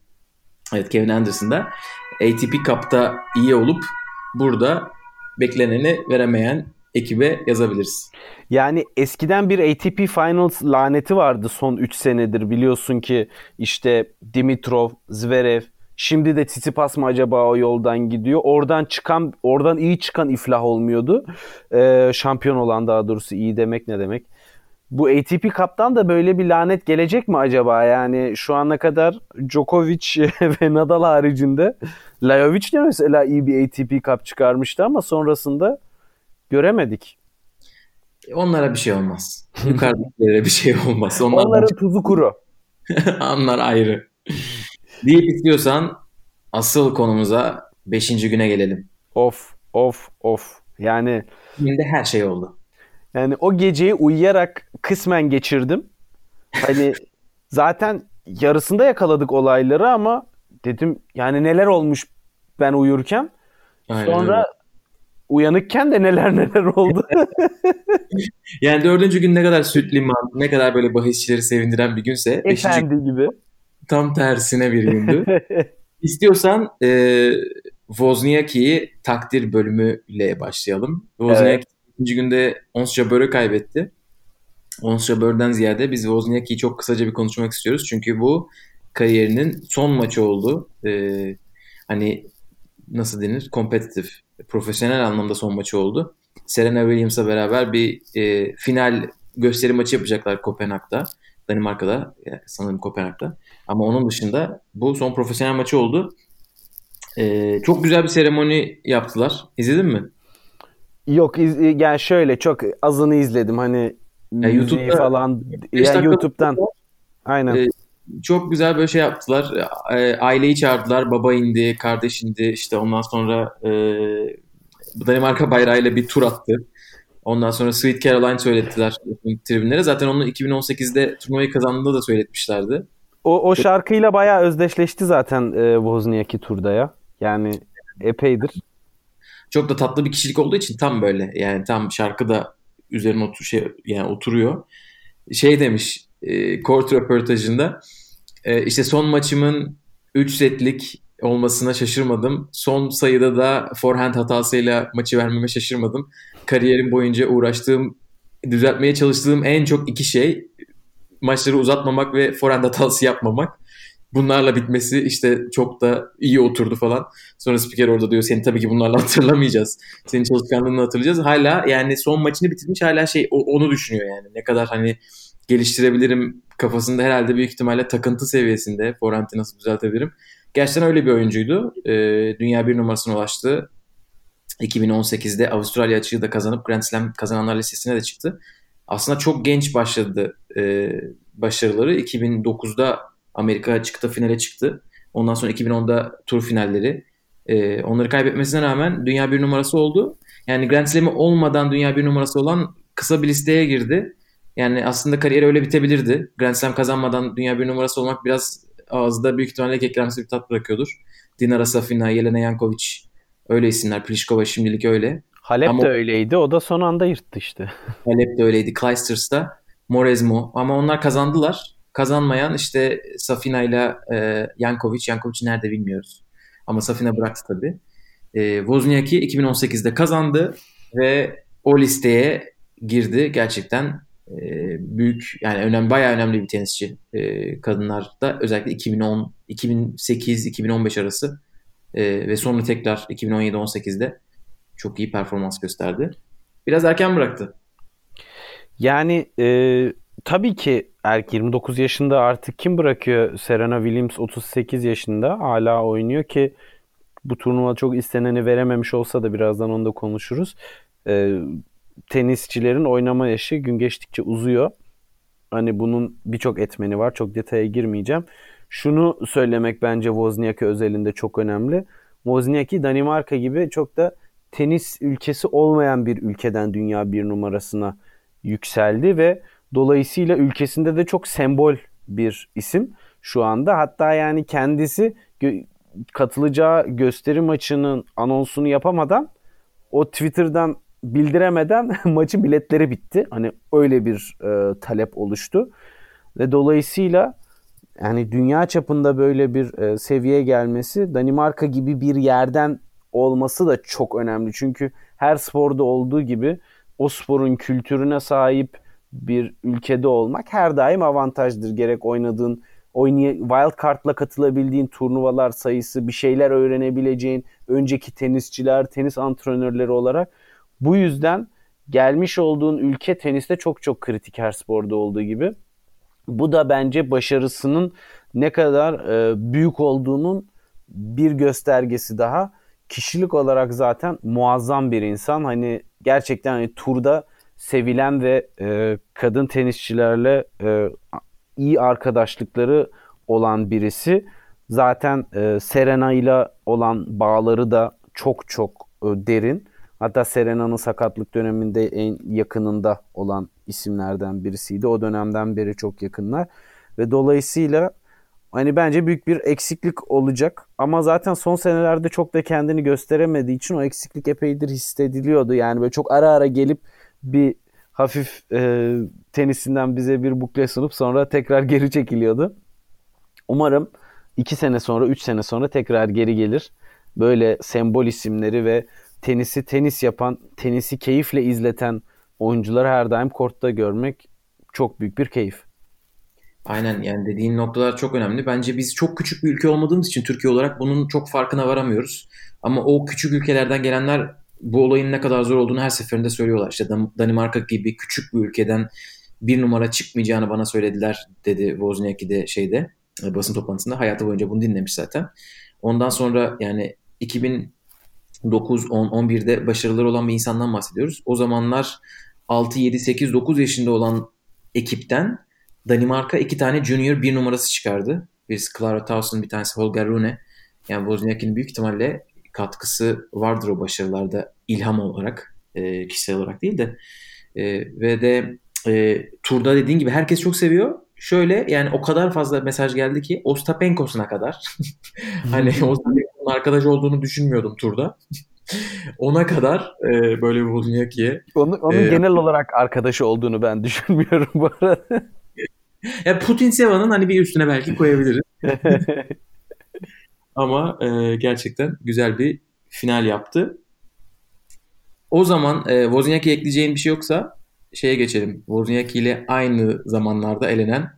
Evet Kevin Anderson da ATP Cup'ta iyi olup burada bekleneni veremeyen ekibe yazabiliriz. Yani eskiden bir ATP Finals laneti vardı son 3 senedir. Biliyorsun ki işte Dimitrov, Zverev, şimdi de Tsitsipas mı acaba o yoldan gidiyor. Oradan çıkan, oradan iyi çıkan iflah olmuyordu. Ee, şampiyon olan daha doğrusu iyi demek ne demek? Bu ATP Cup'tan da böyle bir lanet gelecek mi acaba? Yani şu ana kadar Djokovic ve Nadal haricinde Lajovic de mesela iyi bir ATP Cup çıkarmıştı ama sonrasında göremedik. Onlara bir şey olmaz. Yukarıdakilere bir şey olmaz. Onlar Onların tuzu kuru. Onlar ayrı. Deyip istiyorsan asıl konumuza 5. güne gelelim. Of of of. Yani şimdi her şey oldu. Yani o geceyi uyuyarak kısmen geçirdim. Hani zaten yarısında yakaladık olayları ama dedim yani neler olmuş ben uyurken. Aynen Sonra öyle uyanıkken de neler neler oldu. yani dördüncü gün ne kadar süt liman, ne kadar böyle bahisçileri sevindiren bir günse. Efendi beşinci, gibi. Tam tersine bir gündü. İstiyorsan e, Wozniacki'yi takdir bölümüyle başlayalım. Wozniacki evet. ikinci günde Ons Jabeur'ü kaybetti. Ons Jabeur'den ziyade biz Wozniacki'yi çok kısaca bir konuşmak istiyoruz. Çünkü bu kariyerinin son maçı oldu. E, hani nasıl denir? Kompetitif profesyonel anlamda son maçı oldu. Serena Williams'la beraber bir e, final gösteri maçı yapacaklar Kopenhag'da. Danimarka'da yani sanırım Kopenhag'da. Ama onun dışında bu son profesyonel maçı oldu. E, çok güzel bir seremoni yaptılar. İzledin mi? Yok iz, yani şöyle çok azını izledim hani ya YouTube'da falan ya YouTube'dan. Aynen. E, çok güzel böyle şey yaptılar. E, aileyi çağırdılar. Baba indi, kardeş indi. İşte ondan sonra e, Danimarka bayrağıyla bir tur attı. Ondan sonra Sweet Caroline söylettiler tribünlere. Zaten onu 2018'de turnuvayı kazandığında da söyletmişlerdi. O, o şarkıyla bayağı özdeşleşti zaten e, Wozniacki turda ya. Yani epeydir. Çok da tatlı bir kişilik olduğu için tam böyle yani tam şarkı da üzerine otur şey yani oturuyor. Şey demiş e, court röportajında e, işte son maçımın 3 setlik olmasına şaşırmadım. Son sayıda da forehand hatasıyla maçı vermeme şaşırmadım. Kariyerim boyunca uğraştığım, düzeltmeye çalıştığım en çok iki şey maçları uzatmamak ve forehand hatası yapmamak. Bunlarla bitmesi işte çok da iyi oturdu falan. Sonra spiker orada diyor seni tabii ki bunlarla hatırlamayacağız. Senin çalışkanlığını hatırlayacağız. Hala yani son maçını bitirmiş hala şey onu düşünüyor yani. Ne kadar hani geliştirebilirim kafasında herhalde büyük ihtimalle takıntı seviyesinde forehand'i nasıl düzeltebilirim. Gerçekten öyle bir oyuncuydu. E, dünya bir numarasına ulaştı. 2018'de Avustralya açığı da kazanıp Grand Slam kazananlar listesine de çıktı. Aslında çok genç başladı e, başarıları. 2009'da Amerika açıkta finale çıktı. Ondan sonra 2010'da tur finalleri. E, onları kaybetmesine rağmen dünya bir numarası oldu. Yani Grand Slam'i olmadan dünya bir numarası olan kısa bir listeye girdi. Yani aslında kariyeri öyle bitebilirdi. Grand Slam kazanmadan dünya bir numarası olmak biraz ağızda büyük ihtimalle kekremsi bir tat bırakıyordur. Dinara Safina, Yelena Yankovic öyle isimler. Pliskova şimdilik öyle. Halep Ama- de öyleydi. O da son anda yırttı işte. Halep de öyleydi. Clijsters'ta. Morezmo. Ama onlar kazandılar. Kazanmayan işte Safina ile e, Yankovic. Yankovic nerede bilmiyoruz. Ama Safina bıraktı tabii. E, Wozniacki 2018'de kazandı ve o listeye girdi. Gerçekten e, büyük yani önemli bayağı önemli bir tenisçi e, kadınlarda özellikle 2010 2008 2015 arası e, ve sonra tekrar 2017-18'de çok iyi performans gösterdi. Biraz erken bıraktı. Yani e, tabii ki erk 29 yaşında artık kim bırakıyor? Serena Williams 38 yaşında hala oynuyor ki bu turnuva çok isteneni verememiş olsa da birazdan onu da konuşuruz. E, tenisçilerin oynama yaşı gün geçtikçe uzuyor. Hani bunun birçok etmeni var. Çok detaya girmeyeceğim. Şunu söylemek bence Wozniacki özelinde çok önemli. Wozniacki Danimarka gibi çok da tenis ülkesi olmayan bir ülkeden dünya bir numarasına yükseldi ve dolayısıyla ülkesinde de çok sembol bir isim şu anda. Hatta yani kendisi gö- katılacağı gösteri maçının anonsunu yapamadan o Twitter'dan bildiremeden maçın biletleri bitti. Hani öyle bir e, talep oluştu. Ve dolayısıyla yani dünya çapında böyle bir e, seviyeye gelmesi Danimarka gibi bir yerden olması da çok önemli. Çünkü her sporda olduğu gibi o sporun kültürüne sahip bir ülkede olmak her daim avantajdır. Gerek oynadığın oynay wild card'la katılabildiğin turnuvalar sayısı, bir şeyler öğrenebileceğin önceki tenisçiler, tenis antrenörleri olarak bu yüzden gelmiş olduğun ülke teniste çok çok kritik her sporda olduğu gibi. Bu da bence başarısının ne kadar e, büyük olduğunun bir göstergesi daha. Kişilik olarak zaten muazzam bir insan. Hani gerçekten hani turda sevilen ve e, kadın tenisçilerle e, iyi arkadaşlıkları olan birisi. Zaten e, Serena ile olan bağları da çok çok e, derin. Hatta Serena'nın sakatlık döneminde en yakınında olan isimlerden birisiydi. O dönemden beri çok yakınlar. Ve dolayısıyla hani bence büyük bir eksiklik olacak. Ama zaten son senelerde çok da kendini gösteremediği için o eksiklik epeydir hissediliyordu. Yani böyle çok ara ara gelip bir hafif e, tenisinden bize bir bukle sunup sonra tekrar geri çekiliyordu. Umarım 2 sene sonra 3 sene sonra tekrar geri gelir. Böyle sembol isimleri ve tenisi tenis yapan, tenisi keyifle izleten oyuncuları her daim kortta görmek çok büyük bir keyif. Aynen yani dediğin noktalar çok önemli. Bence biz çok küçük bir ülke olmadığımız için Türkiye olarak bunun çok farkına varamıyoruz. Ama o küçük ülkelerden gelenler bu olayın ne kadar zor olduğunu her seferinde söylüyorlar. İşte Dan- Danimarka gibi küçük bir ülkeden bir numara çıkmayacağını bana söylediler dedi Wozniacki de şeyde e, basın toplantısında. Hayatı boyunca bunu dinlemiş zaten. Ondan sonra yani 2009, 10, 11'de başarıları olan bir insandan bahsediyoruz. O zamanlar 6, 7, 8, 9 yaşında olan ekipten Danimarka iki tane junior bir numarası çıkardı. Birisi Clara Tauson, bir tanesi Holger Rune. Yani Wozniacki'nin büyük ihtimalle katkısı vardır o başarılarda ilham olarak, e, kişisel olarak değil de. E, ve de e, turda dediğin gibi herkes çok seviyor. Şöyle yani o kadar fazla mesaj geldi ki Ostapenkos'una kadar. hani Ostapenko'nun arkadaş olduğunu düşünmüyordum turda. Ona kadar e, böyle bir Wozniacki'ye. Onun, onun Ee, genel olarak arkadaşı olduğunu ben düşünmüyorum bu arada. Ya Putin Seva'nın hani bir üstüne belki koyabiliriz. Ama e, gerçekten güzel bir final yaptı. O zaman e, Wozniacki'ye ekleyeceğin bir şey yoksa şeye geçelim. Wozniacki ile aynı zamanlarda elenen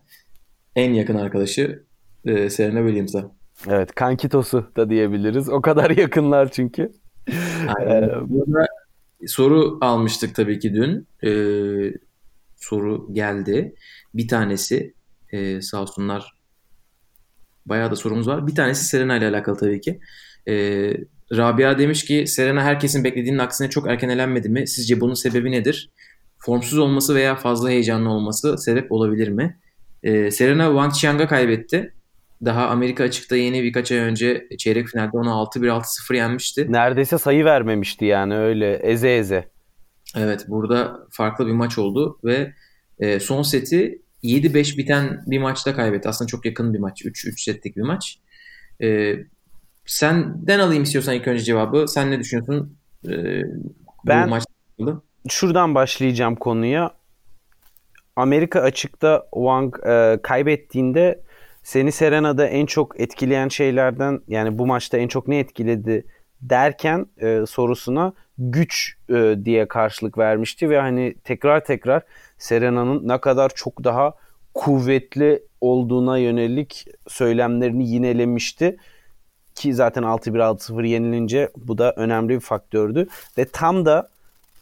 en yakın arkadaşı e, Serena Williams'a. Evet, kankitosu da diyebiliriz. O kadar yakınlar çünkü. Aynen. Ee, Burada soru almıştık tabii ki dün. E, soru geldi. Bir tanesi e, sağ olsunlar bayağı da sorumuz var. Bir tanesi Serena ile alakalı tabii ki. E, Rabia demiş ki Serena herkesin beklediğinin aksine çok erken elenmedi mi? Sizce bunun sebebi nedir? Formsuz olması veya fazla heyecanlı olması sebep olabilir mi? E, Serena Wang Qiang'a kaybetti. Daha Amerika açıkta yeni birkaç ay önce çeyrek finalde onu 6-1-6-0 yenmişti. Neredeyse sayı vermemişti yani öyle eze eze. Evet burada farklı bir maç oldu ve E, son seti 7-5 biten bir maçta kaybetti. Aslında çok yakın bir maç. 3-3 setlik bir maç. E, senden alayım istiyorsan ilk önce cevabı. Sen ne düşünüyorsun e, ben bu maçla şuradan başlayacağım konuya. Amerika açıkta Wang e, kaybettiğinde seni Serena'da en çok etkileyen şeylerden yani bu maçta en çok ne etkiledi derken e, sorusuna güç e, diye karşılık vermişti ve hani tekrar tekrar Serena'nın ne kadar çok daha kuvvetli olduğuna yönelik söylemlerini yinelemişti. Ki zaten 6-1 6-0 yenilince bu da önemli bir faktördü. Ve tam da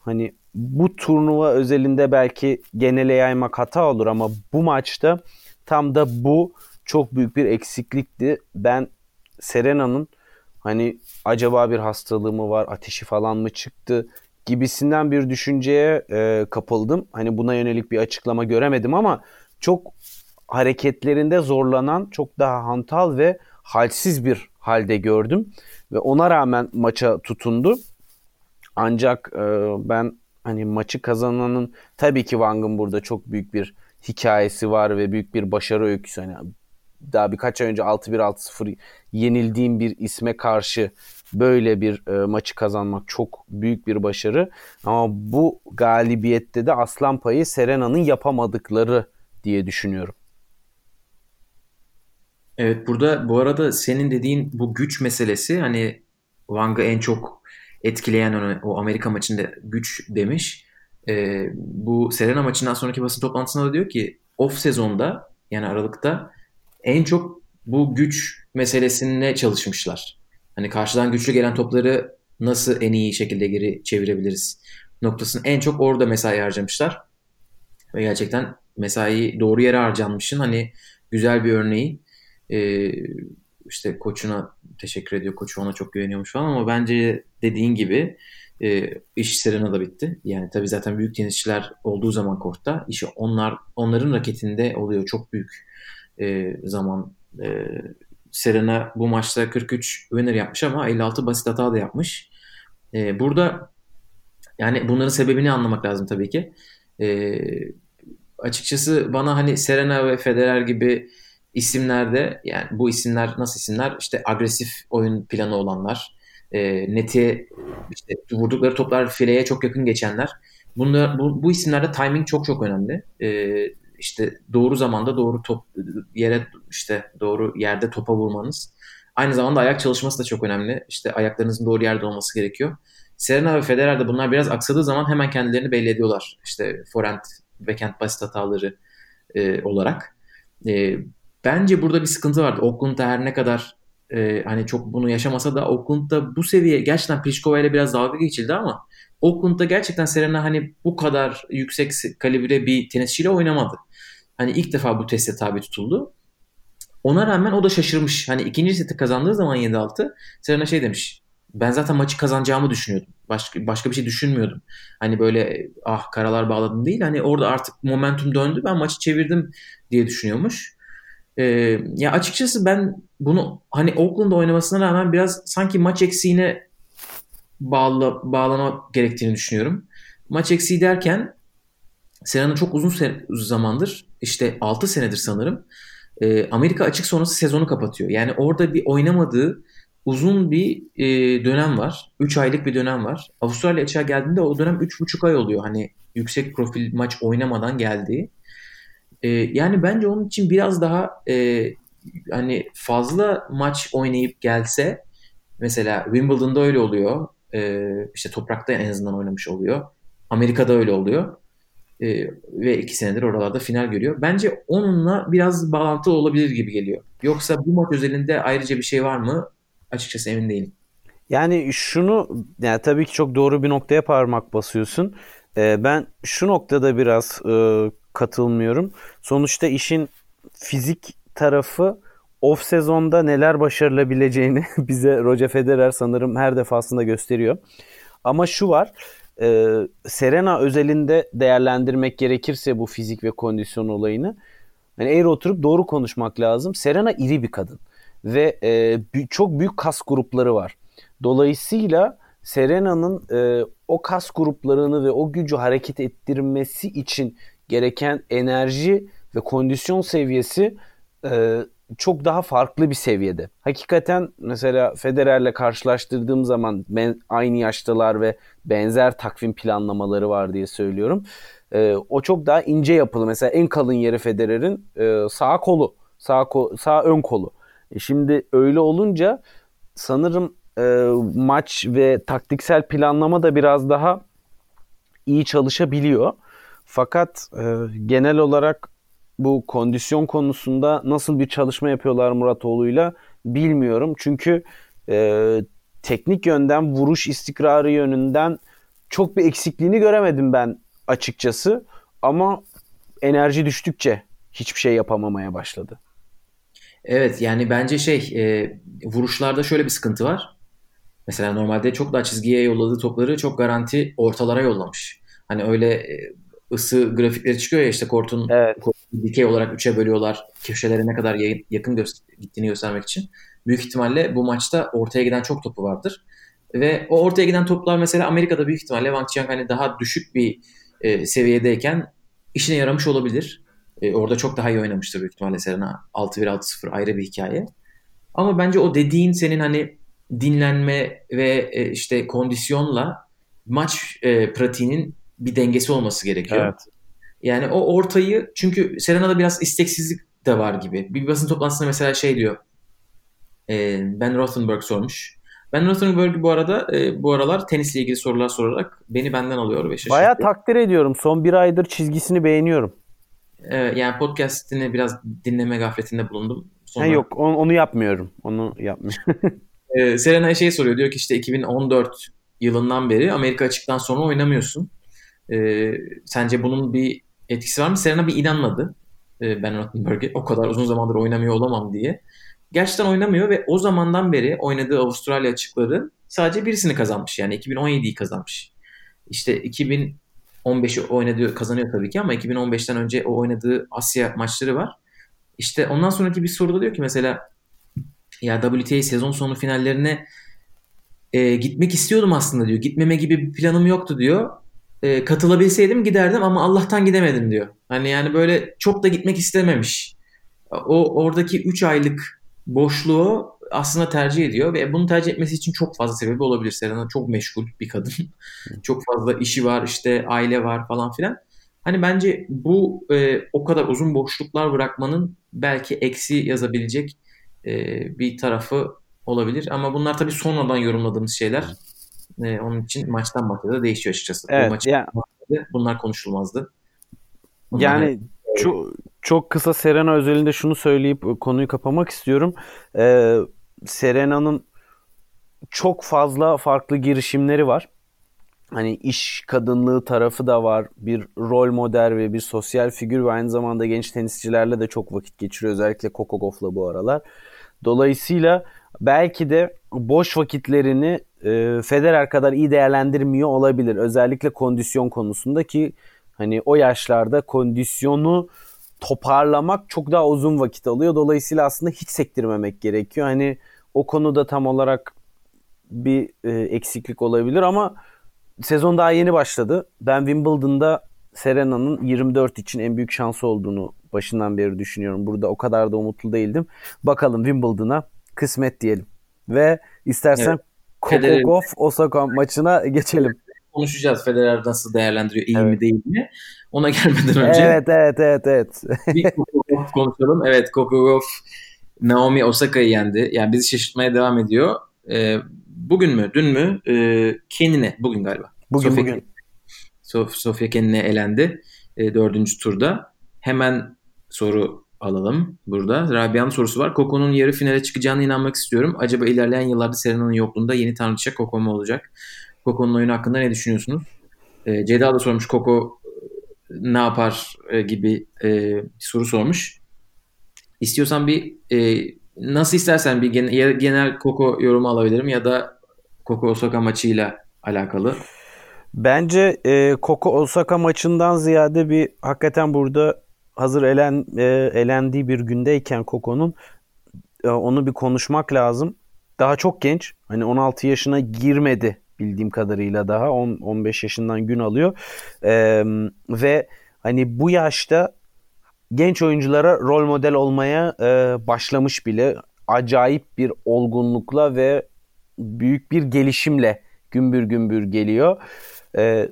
hani bu turnuva özelinde belki genele yaymak hata olur ama bu maçta tam da bu çok büyük bir eksiklikti. Ben Serena'nın hani acaba bir hastalığı mı var, ateşi falan mı çıktı gibisinden bir düşünceye e, kapıldım. Hani buna yönelik bir açıklama göremedim ama çok hareketlerinde zorlanan, çok daha hantal ve halsiz bir halde gördüm ve ona rağmen maça tutundu. Ancak e, ben hani maçı kazananın tabii ki Wang'ın burada çok büyük bir hikayesi var ve büyük bir başarı öyküsü. Hani daha birkaç ay önce 6-1 6-0 yenildiğim bir isme karşı böyle bir e, maçı kazanmak çok büyük bir başarı. Ama bu galibiyette de aslan payı Serena'nın yapamadıkları diye düşünüyorum. Evet burada bu arada senin dediğin bu güç meselesi hani Wang'ı en çok etkileyen o Amerika maçında güç demiş. Ee, bu Serena maçından sonraki basın toplantısında da diyor ki off sezonda yani Aralık'ta en çok bu güç meselesine çalışmışlar. Hani karşıdan güçlü gelen topları nasıl en iyi şekilde geri çevirebiliriz noktasını en çok orada mesai harcamışlar. Ve gerçekten mesai doğru yere harcanmışın. Hani güzel bir örneği. Ee, işte koçuna teşekkür ediyor. Koçu ona çok güveniyormuş falan ama bence dediğin gibi e, iş Serena'da bitti. Yani tabii zaten büyük tenisçiler olduğu zaman kortta işi onlar onların raketinde oluyor. Çok büyük e, zaman e, Serena bu maçta 43 winner yapmış ama 56 basit hata da yapmış. E, burada yani bunların sebebini anlamak lazım tabii ki. E, açıkçası bana hani Serena ve Federer gibi isimlerde yani bu isimler nasıl isimler? İşte agresif oyun planı olanlar, e, neti işte vurdukları toplar fileye çok yakın geçenler. Bunlar, bu, bu isimlerde timing çok çok önemli. E, işte doğru zamanda doğru top yere işte doğru yerde topa vurmanız. Aynı zamanda ayak çalışması da çok önemli. İşte ayaklarınızın doğru yerde olması gerekiyor. Serena ve Federer de bunlar biraz aksadığı zaman hemen kendilerini belli ediyorlar. İşte forehand, backhand basit hataları e, olarak. E, bence burada bir sıkıntı vardı. Oakland'da her ne kadar e, hani çok bunu yaşamasa da Oakland'da bu seviye gerçekten Pliskova ile biraz dalga geçildi ama Oakland'da gerçekten Serena hani bu kadar yüksek kalibre bir tenisçiyle oynamadı. Hani ilk defa bu teste tabi tutuldu. Ona rağmen o da şaşırmış. Hani ikinci seti kazandığı zaman 7-6 Serena şey demiş. Ben zaten maçı kazanacağımı düşünüyordum. Başka, başka bir şey düşünmüyordum. Hani böyle ah karalar bağladım değil. Hani orada artık momentum döndü. Ben maçı çevirdim diye düşünüyormuş. Ee, ya açıkçası ben bunu hani Oakland'da oynamasına rağmen biraz sanki maç eksiğine bağla, bağlama gerektiğini düşünüyorum. Maç eksiği derken Serena çok uzun zamandır işte 6 senedir sanırım e, Amerika açık sonrası sezonu kapatıyor. Yani orada bir oynamadığı uzun bir e, dönem var. 3 aylık bir dönem var. Avustralya açığa geldiğinde o dönem 3,5 ay oluyor. Hani yüksek profil maç oynamadan geldiği. E, yani bence onun için biraz daha e, hani fazla maç oynayıp gelse mesela Wimbledon'da öyle oluyor. E, işte toprakta en azından oynamış oluyor. Amerika'da öyle oluyor. E, ve iki senedir oralarda final görüyor. Bence onunla biraz bağlantılı olabilir gibi geliyor. Yoksa bu maç özelinde ayrıca bir şey var mı? Açıkçası emin değilim. Yani şunu yani tabii ki çok doğru bir noktaya parmak basıyorsun. Ee, ben şu noktada biraz e, katılmıyorum. Sonuçta işin fizik tarafı off sezonda neler başarılabileceğini bize Roger Federer sanırım her defasında gösteriyor. Ama şu var e, Serena özelinde değerlendirmek gerekirse bu fizik ve kondisyon olayını hani eğer oturup doğru konuşmak lazım. Serena iri bir kadın ve e, çok büyük kas grupları var. Dolayısıyla Serena'nın e, o kas gruplarını ve o gücü hareket ettirmesi için gereken enerji ve kondisyon seviyesi e, çok daha farklı bir seviyede. Hakikaten mesela Federer'le karşılaştırdığım zaman ben, aynı yaştalar ve benzer takvim planlamaları var diye söylüyorum. E, o çok daha ince yapılı. Mesela en kalın yeri Federer'in e, sağ kolu, sağ ko- sağ ön kolu. E şimdi öyle olunca sanırım e, maç ve taktiksel planlama da biraz daha iyi çalışabiliyor. Fakat e, genel olarak bu kondisyon konusunda nasıl bir çalışma yapıyorlar Muratoğlu'yla bilmiyorum. Çünkü e, teknik yönden vuruş istikrarı yönünden çok bir eksikliğini göremedim ben açıkçası. Ama enerji düştükçe hiçbir şey yapamamaya başladı. Evet yani bence şey e, vuruşlarda şöyle bir sıkıntı var. Mesela normalde çok daha çizgiye yolladığı topları çok garanti ortalara yollamış. Hani öyle e, ısı grafikleri çıkıyor ya işte kortun, evet. kortun dikey olarak üçe bölüyorlar. Köşelere ne kadar yakın gö- gittiğini göstermek için. Büyük ihtimalle bu maçta ortaya giden çok topu vardır. Ve o ortaya giden toplar mesela Amerika'da büyük ihtimalle Wang Qiang hani daha düşük bir e, seviyedeyken işine yaramış olabilir. E, orada çok daha iyi oynamıştır büyük ihtimalle Serena. 6-1-6-0 ayrı bir hikaye. Ama bence o dediğin senin hani dinlenme ve e, işte kondisyonla maç e, pratiğinin bir dengesi olması gerekiyor. Evet. Yani o ortayı çünkü Serena'da biraz isteksizlik de var gibi. Bir basın toplantısında mesela şey diyor. E, ben Rothenberg sormuş. Ben Rothenberg bu arada e, bu aralar tenisle ilgili sorular sorarak beni benden alıyor ve şaşırtıyor. Bayağı takdir ediyorum. Son bir aydır çizgisini beğeniyorum. E, yani podcastini biraz dinleme gafletinde bulundum. Sonra... Ha, yok onu, onu yapmıyorum. Onu yapmıyorum. e, Serena şey soruyor. Diyor ki işte 2014 yılından beri Amerika açıktan sonra oynamıyorsun. E, sence bunun bir etkisi var mı? Serena bir inanmadı. E, ben Rottenberg'e o kadar uzun zamandır oynamıyor olamam diye. Gerçekten oynamıyor ve o zamandan beri oynadığı Avustralya açıkları sadece birisini kazanmış. Yani 2017'yi kazanmış. İşte 2015'i oynadığı kazanıyor tabii ki ama 2015'ten önce o oynadığı Asya maçları var. İşte ondan sonraki bir soruda diyor ki mesela ya WTA sezon sonu finallerine e, gitmek istiyordum aslında diyor. Gitmeme gibi bir planım yoktu diyor. E, katılabilseydim giderdim ama Allah'tan gidemedim diyor. Hani yani böyle çok da gitmek istememiş. O oradaki 3 aylık boşluğu aslında tercih ediyor ve bunu tercih etmesi için çok fazla sebebi olabilir. Serena çok meşgul bir kadın. çok fazla işi var, işte aile var falan filan. Hani bence bu e, o kadar uzun boşluklar bırakmanın belki eksi yazabilecek e, bir tarafı olabilir. Ama bunlar tabii sonradan yorumladığımız şeyler. E, onun için maçtan maça da değişiyor açıkçası. Evet, bu maçı yani, bunlar konuşulmazdı. Bunlar yani çok, çok kısa Serena özelinde şunu söyleyip konuyu kapamak istiyorum. Ee, Serena'nın çok fazla farklı girişimleri var. Hani iş kadınlığı tarafı da var. Bir rol model ve bir sosyal figür ve aynı zamanda genç tenisçilerle de çok vakit geçiriyor. Özellikle Coco Gauff'la bu aralar. Dolayısıyla belki de boş vakitlerini e, Federer kadar iyi değerlendirmiyor olabilir. Özellikle kondisyon konusunda ki hani o yaşlarda kondisyonu toparlamak çok daha uzun vakit alıyor. Dolayısıyla aslında hiç sektirmemek gerekiyor. Hani o konuda tam olarak bir e, eksiklik olabilir ama sezon daha yeni başladı. Ben Wimbledon'da Serena'nın 24 için en büyük şansı olduğunu başından beri düşünüyorum. Burada o kadar da umutlu değildim. Bakalım Wimbledon'a kısmet diyelim. Ve istersen evet. Gauff Osaka maçına geçelim. Konuşacağız Federer nasıl değerlendiriyor, iyi evet. mi değil mi? Ona gelmeden önce. Evet, evet, evet, evet. bir Gauff konuşalım. Evet, Gauff Naomi Osaka'yı yendi. Yani bizi şaşırtmaya devam ediyor. Ee, bugün mü, dün mü? Ee, Kenine, bugün galiba. Bugün, Sofia, bugün. Sof Sofia Kenine elendi e, dördüncü turda. Hemen soru alalım burada. Rabia'nın sorusu var. Coco'nun yarı finale çıkacağına inanmak istiyorum. Acaba ilerleyen yıllarda Serena'nın yokluğunda yeni tanrıça Coco mu olacak? Coco'nun oyunu hakkında ne düşünüyorsunuz? E, Ceyda da sormuş Coco ne yapar e, gibi e, soru sormuş. İstiyorsan bir e, nasıl istersen bir genel, genel Coco yorumu alabilirim ya da Coco Osaka maçıyla alakalı. Bence e, Coco Osaka maçından ziyade bir hakikaten burada hazır elen e, elendiği bir gündeyken Coco'nun e, onu bir konuşmak lazım. Daha çok genç. Hani 16 yaşına girmedi bildiğim kadarıyla daha 10 15 yaşından gün alıyor. E, ve hani bu yaşta genç oyunculara rol model olmaya e, başlamış bile. Acayip bir olgunlukla ve büyük bir gelişimle gümbür gümbür geliyor. E,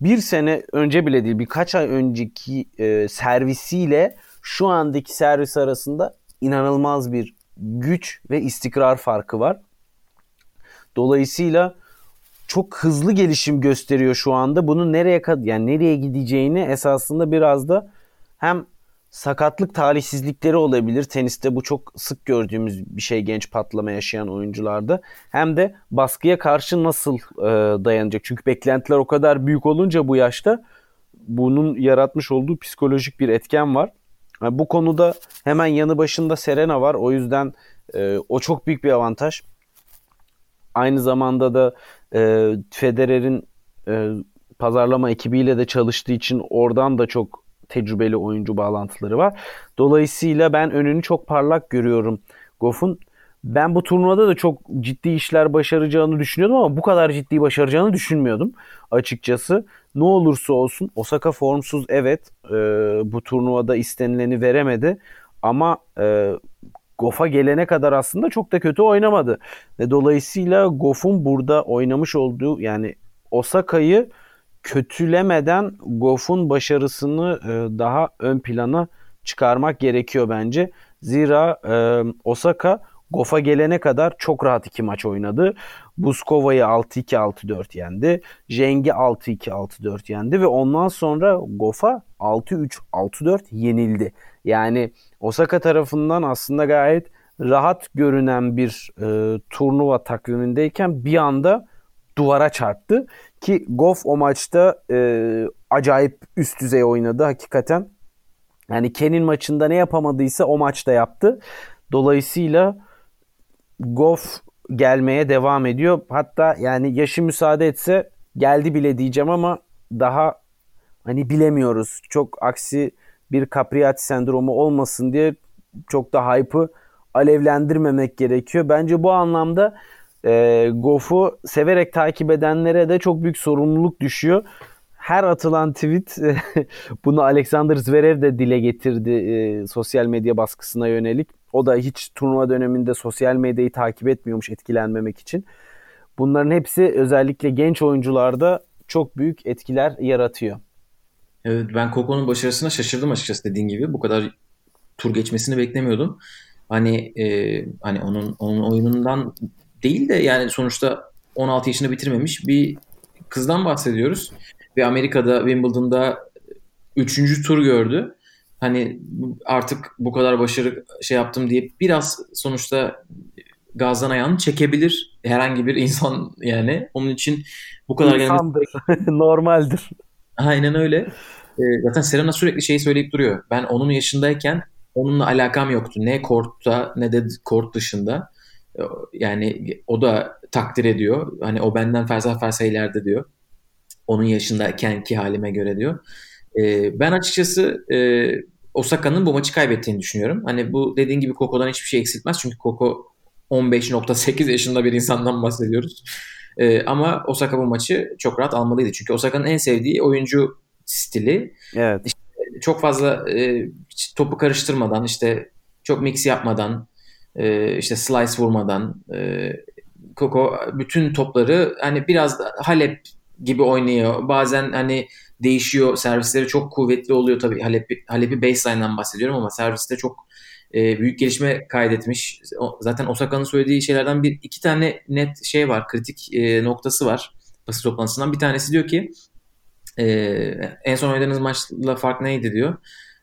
bir sene önce bile değil birkaç ay önceki e, servisiyle şu andaki servis arasında inanılmaz bir güç ve istikrar farkı var. Dolayısıyla çok hızlı gelişim gösteriyor şu anda. Bunun nereye yani nereye gideceğini esasında biraz da hem sakatlık talihsizlikleri olabilir. Teniste bu çok sık gördüğümüz bir şey genç patlama yaşayan oyuncularda. Hem de baskıya karşı nasıl e, dayanacak? Çünkü beklentiler o kadar büyük olunca bu yaşta bunun yaratmış olduğu psikolojik bir etken var. Yani bu konuda hemen yanı başında Serena var. O yüzden e, o çok büyük bir avantaj. Aynı zamanda da e, Federer'in e, pazarlama ekibiyle de çalıştığı için oradan da çok tecrübeli oyuncu bağlantıları var. Dolayısıyla ben önünü çok parlak görüyorum Goff'un. Ben bu turnuvada da çok ciddi işler başaracağını düşünüyordum ama bu kadar ciddi başaracağını düşünmüyordum açıkçası. Ne olursa olsun Osaka formsuz evet e, bu turnuvada istenileni veremedi ama e, Goff'a gelene kadar aslında çok da kötü oynamadı. Ve dolayısıyla Goff'un burada oynamış olduğu yani Osaka'yı kötülemeden Goff'un başarısını e, daha ön plana çıkarmak gerekiyor bence. Zira e, Osaka Goff'a gelene kadar çok rahat iki maç oynadı. Buskova'yı 6-2 6-4 yendi. Zheng'i 6-2 6-4 yendi ve ondan sonra Goff'a 6-3 6-4 yenildi. Yani Osaka tarafından aslında gayet rahat görünen bir e, turnuva takvimindeyken bir anda duvara çarptı. Ki Goff o maçta e, acayip üst düzey oynadı hakikaten. Yani Ken'in maçında ne yapamadıysa o maçta yaptı. Dolayısıyla Goff gelmeye devam ediyor. Hatta yani yaşı müsaade etse geldi bile diyeceğim ama daha hani bilemiyoruz. Çok aksi bir Capriati sendromu olmasın diye çok da hype'ı alevlendirmemek gerekiyor. Bence bu anlamda e, Goff'u severek takip edenlere de çok büyük sorumluluk düşüyor. Her atılan tweet bunu Alexander Zverev de dile getirdi e, sosyal medya baskısına yönelik. O da hiç turnuva döneminde sosyal medyayı takip etmiyormuş etkilenmemek için. Bunların hepsi özellikle genç oyuncularda çok büyük etkiler yaratıyor. Evet ben Coco'nun başarısına şaşırdım açıkçası dediğin gibi. Bu kadar tur geçmesini beklemiyordum. Hani e, hani onun onun oyunundan değil de yani sonuçta 16 yaşında bitirmemiş bir kızdan bahsediyoruz. Ve Amerika'da Wimbledon'da 3. tur gördü. Hani artık bu kadar başarı şey yaptım diye biraz sonuçta gazdan ayağını çekebilir herhangi bir insan yani. Onun için bu kadar gelmesi normaldir. Aynen öyle. E, zaten Serena sürekli şeyi söyleyip duruyor. Ben onun yaşındayken onunla alakam yoktu. Ne kortta ne de kort dışında. Yani o da takdir ediyor. Hani o benden felsefe ileride diyor. Onun yaşındayken ki halime göre diyor. E, ben açıkçası e, Osaka'nın bu maçı kaybettiğini düşünüyorum. Hani bu dediğin gibi Coco'dan hiçbir şey eksiltmez. Çünkü Coco 15.8 yaşında bir insandan bahsediyoruz. E, ama Osaka bu maçı çok rahat almalıydı. Çünkü Osaka'nın en sevdiği oyuncu stili. Evet. İşte çok fazla e, topu karıştırmadan, işte çok mix yapmadan, e, işte slice vurmadan, e, Koko bütün topları hani biraz da Halep gibi oynuyor. Bazen hani değişiyor. Servisleri çok kuvvetli oluyor tabii. Halep, Halep'i baseline'dan bahsediyorum ama serviste çok e, büyük gelişme kaydetmiş. O, zaten Osaka'nın söylediği şeylerden bir iki tane net şey var. Kritik e, noktası var basın toplantısından. Bir tanesi diyor ki e, en son oynadığınız maçla fark neydi diyor.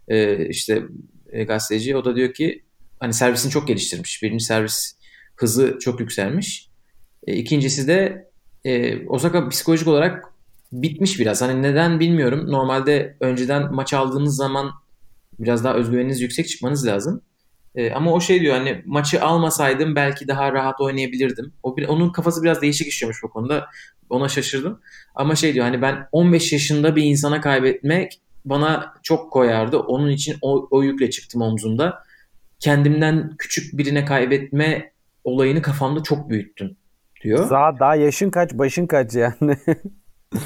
E, işte e, gazeteci o da diyor ki hani servisini çok geliştirmiş. Birinci servis hızı çok yükselmiş. E, ikincisi de e, Osaka psikolojik olarak bitmiş biraz. Hani neden bilmiyorum. Normalde önceden maç aldığınız zaman biraz daha özgüveniniz yüksek çıkmanız lazım. E, ama o şey diyor hani maçı almasaydım belki daha rahat oynayabilirdim. O onun kafası biraz değişik işliyormuş bu konuda. Ona şaşırdım. Ama şey diyor hani ben 15 yaşında bir insana kaybetmek bana çok koyardı. Onun için o, o yükle çıktım omzumda. Kendimden küçük birine kaybetme olayını kafamda çok büyüttüm diyor. Daha, daha yaşın kaç başın kaç yani.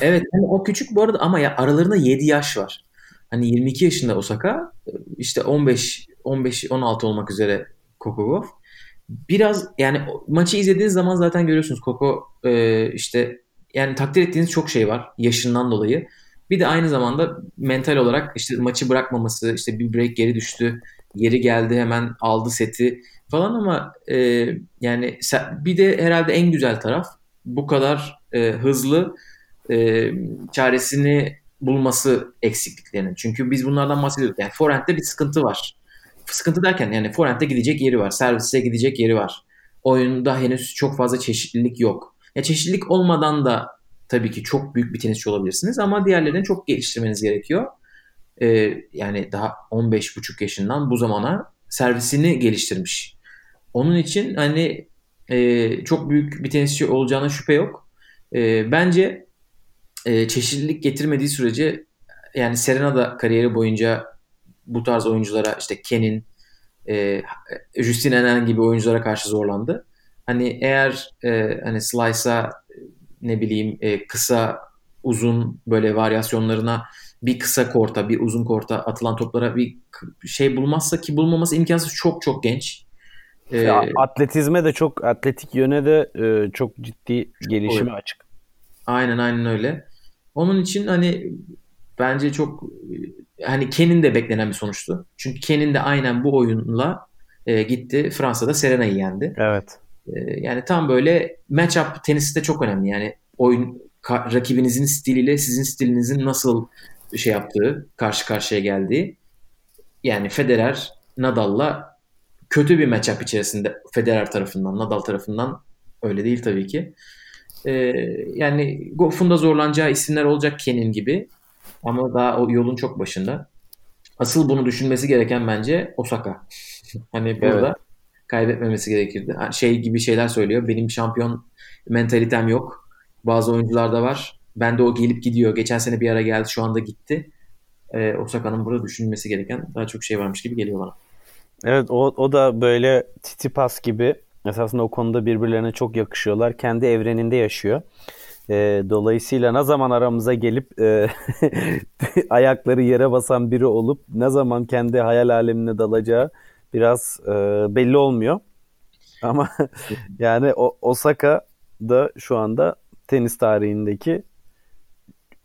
evet yani o küçük bu arada ama ya aralarında 7 yaş var. Hani 22 yaşında Osaka işte 15 15 16 olmak üzere Gauff. Biraz yani maçı izlediğiniz zaman zaten görüyorsunuz Coco e, işte yani takdir ettiğiniz çok şey var yaşından dolayı. Bir de aynı zamanda mental olarak işte maçı bırakmaması, işte bir break geri düştü, geri geldi hemen aldı seti falan ama e, yani bir de herhalde en güzel taraf bu kadar e, hızlı e, çaresini bulması eksikliklerinin. Çünkü biz bunlardan bahsediyoruz. Yani forehand'de bir sıkıntı var. Sıkıntı derken yani forehand'de gidecek yeri var. Servise gidecek yeri var. Oyunda henüz çok fazla çeşitlilik yok. Ya çeşitlilik olmadan da tabii ki çok büyük bir tenisçi olabilirsiniz ama diğerlerini çok geliştirmeniz gerekiyor. Ee, yani daha 15,5 yaşından bu zamana servisini geliştirmiş. Onun için hani e, çok büyük bir tenisçi olacağına şüphe yok. E, bence e, çeşitlilik getirmediği sürece yani Serena da kariyeri boyunca bu tarz oyunculara işte Ken'in, e, Justin Henin gibi oyunculara karşı zorlandı. Hani eğer e, hani slice'a ne bileyim e, kısa uzun böyle varyasyonlarına bir kısa korta bir uzun korta atılan toplara bir şey bulmazsa ki bulmaması imkansız çok çok genç. Ee, atletizme de çok atletik yöne de e, çok ciddi gelişimi evet. açık. Aynen aynen öyle. Onun için hani bence çok hani Ken'in de beklenen bir sonuçtu. Çünkü Ken'in de aynen bu oyunla e, gitti Fransa'da Serena'yı yendi. Evet. E, yani tam böyle match-up tenisi de çok önemli. Yani oyun ka- rakibinizin stiliyle sizin stilinizin nasıl şey yaptığı, karşı karşıya geldiği. Yani Federer Nadal'la kötü bir matchup içerisinde Federer tarafından, Nadal tarafından öyle değil tabii ki. Ee, yani Goff'un zorlanacağı isimler olacak Ken'in gibi. Ama daha o yolun çok başında. Asıl bunu düşünmesi gereken bence Osaka. hani burada evet. kaybetmemesi gerekirdi. Şey gibi şeyler söylüyor. Benim şampiyon mentalitem yok. Bazı oyuncular da var. Ben de o gelip gidiyor. Geçen sene bir ara geldi şu anda gitti. Ee, Osaka'nın burada düşünmesi gereken daha çok şey varmış gibi geliyor bana. Evet o, o da böyle Titipas gibi esasında o konuda birbirlerine çok yakışıyorlar. Kendi evreninde yaşıyor. E, dolayısıyla ne zaman aramıza gelip e, ayakları yere basan biri olup ne zaman kendi hayal alemine dalacağı biraz e, belli olmuyor. Ama yani o, Osaka da şu anda tenis tarihindeki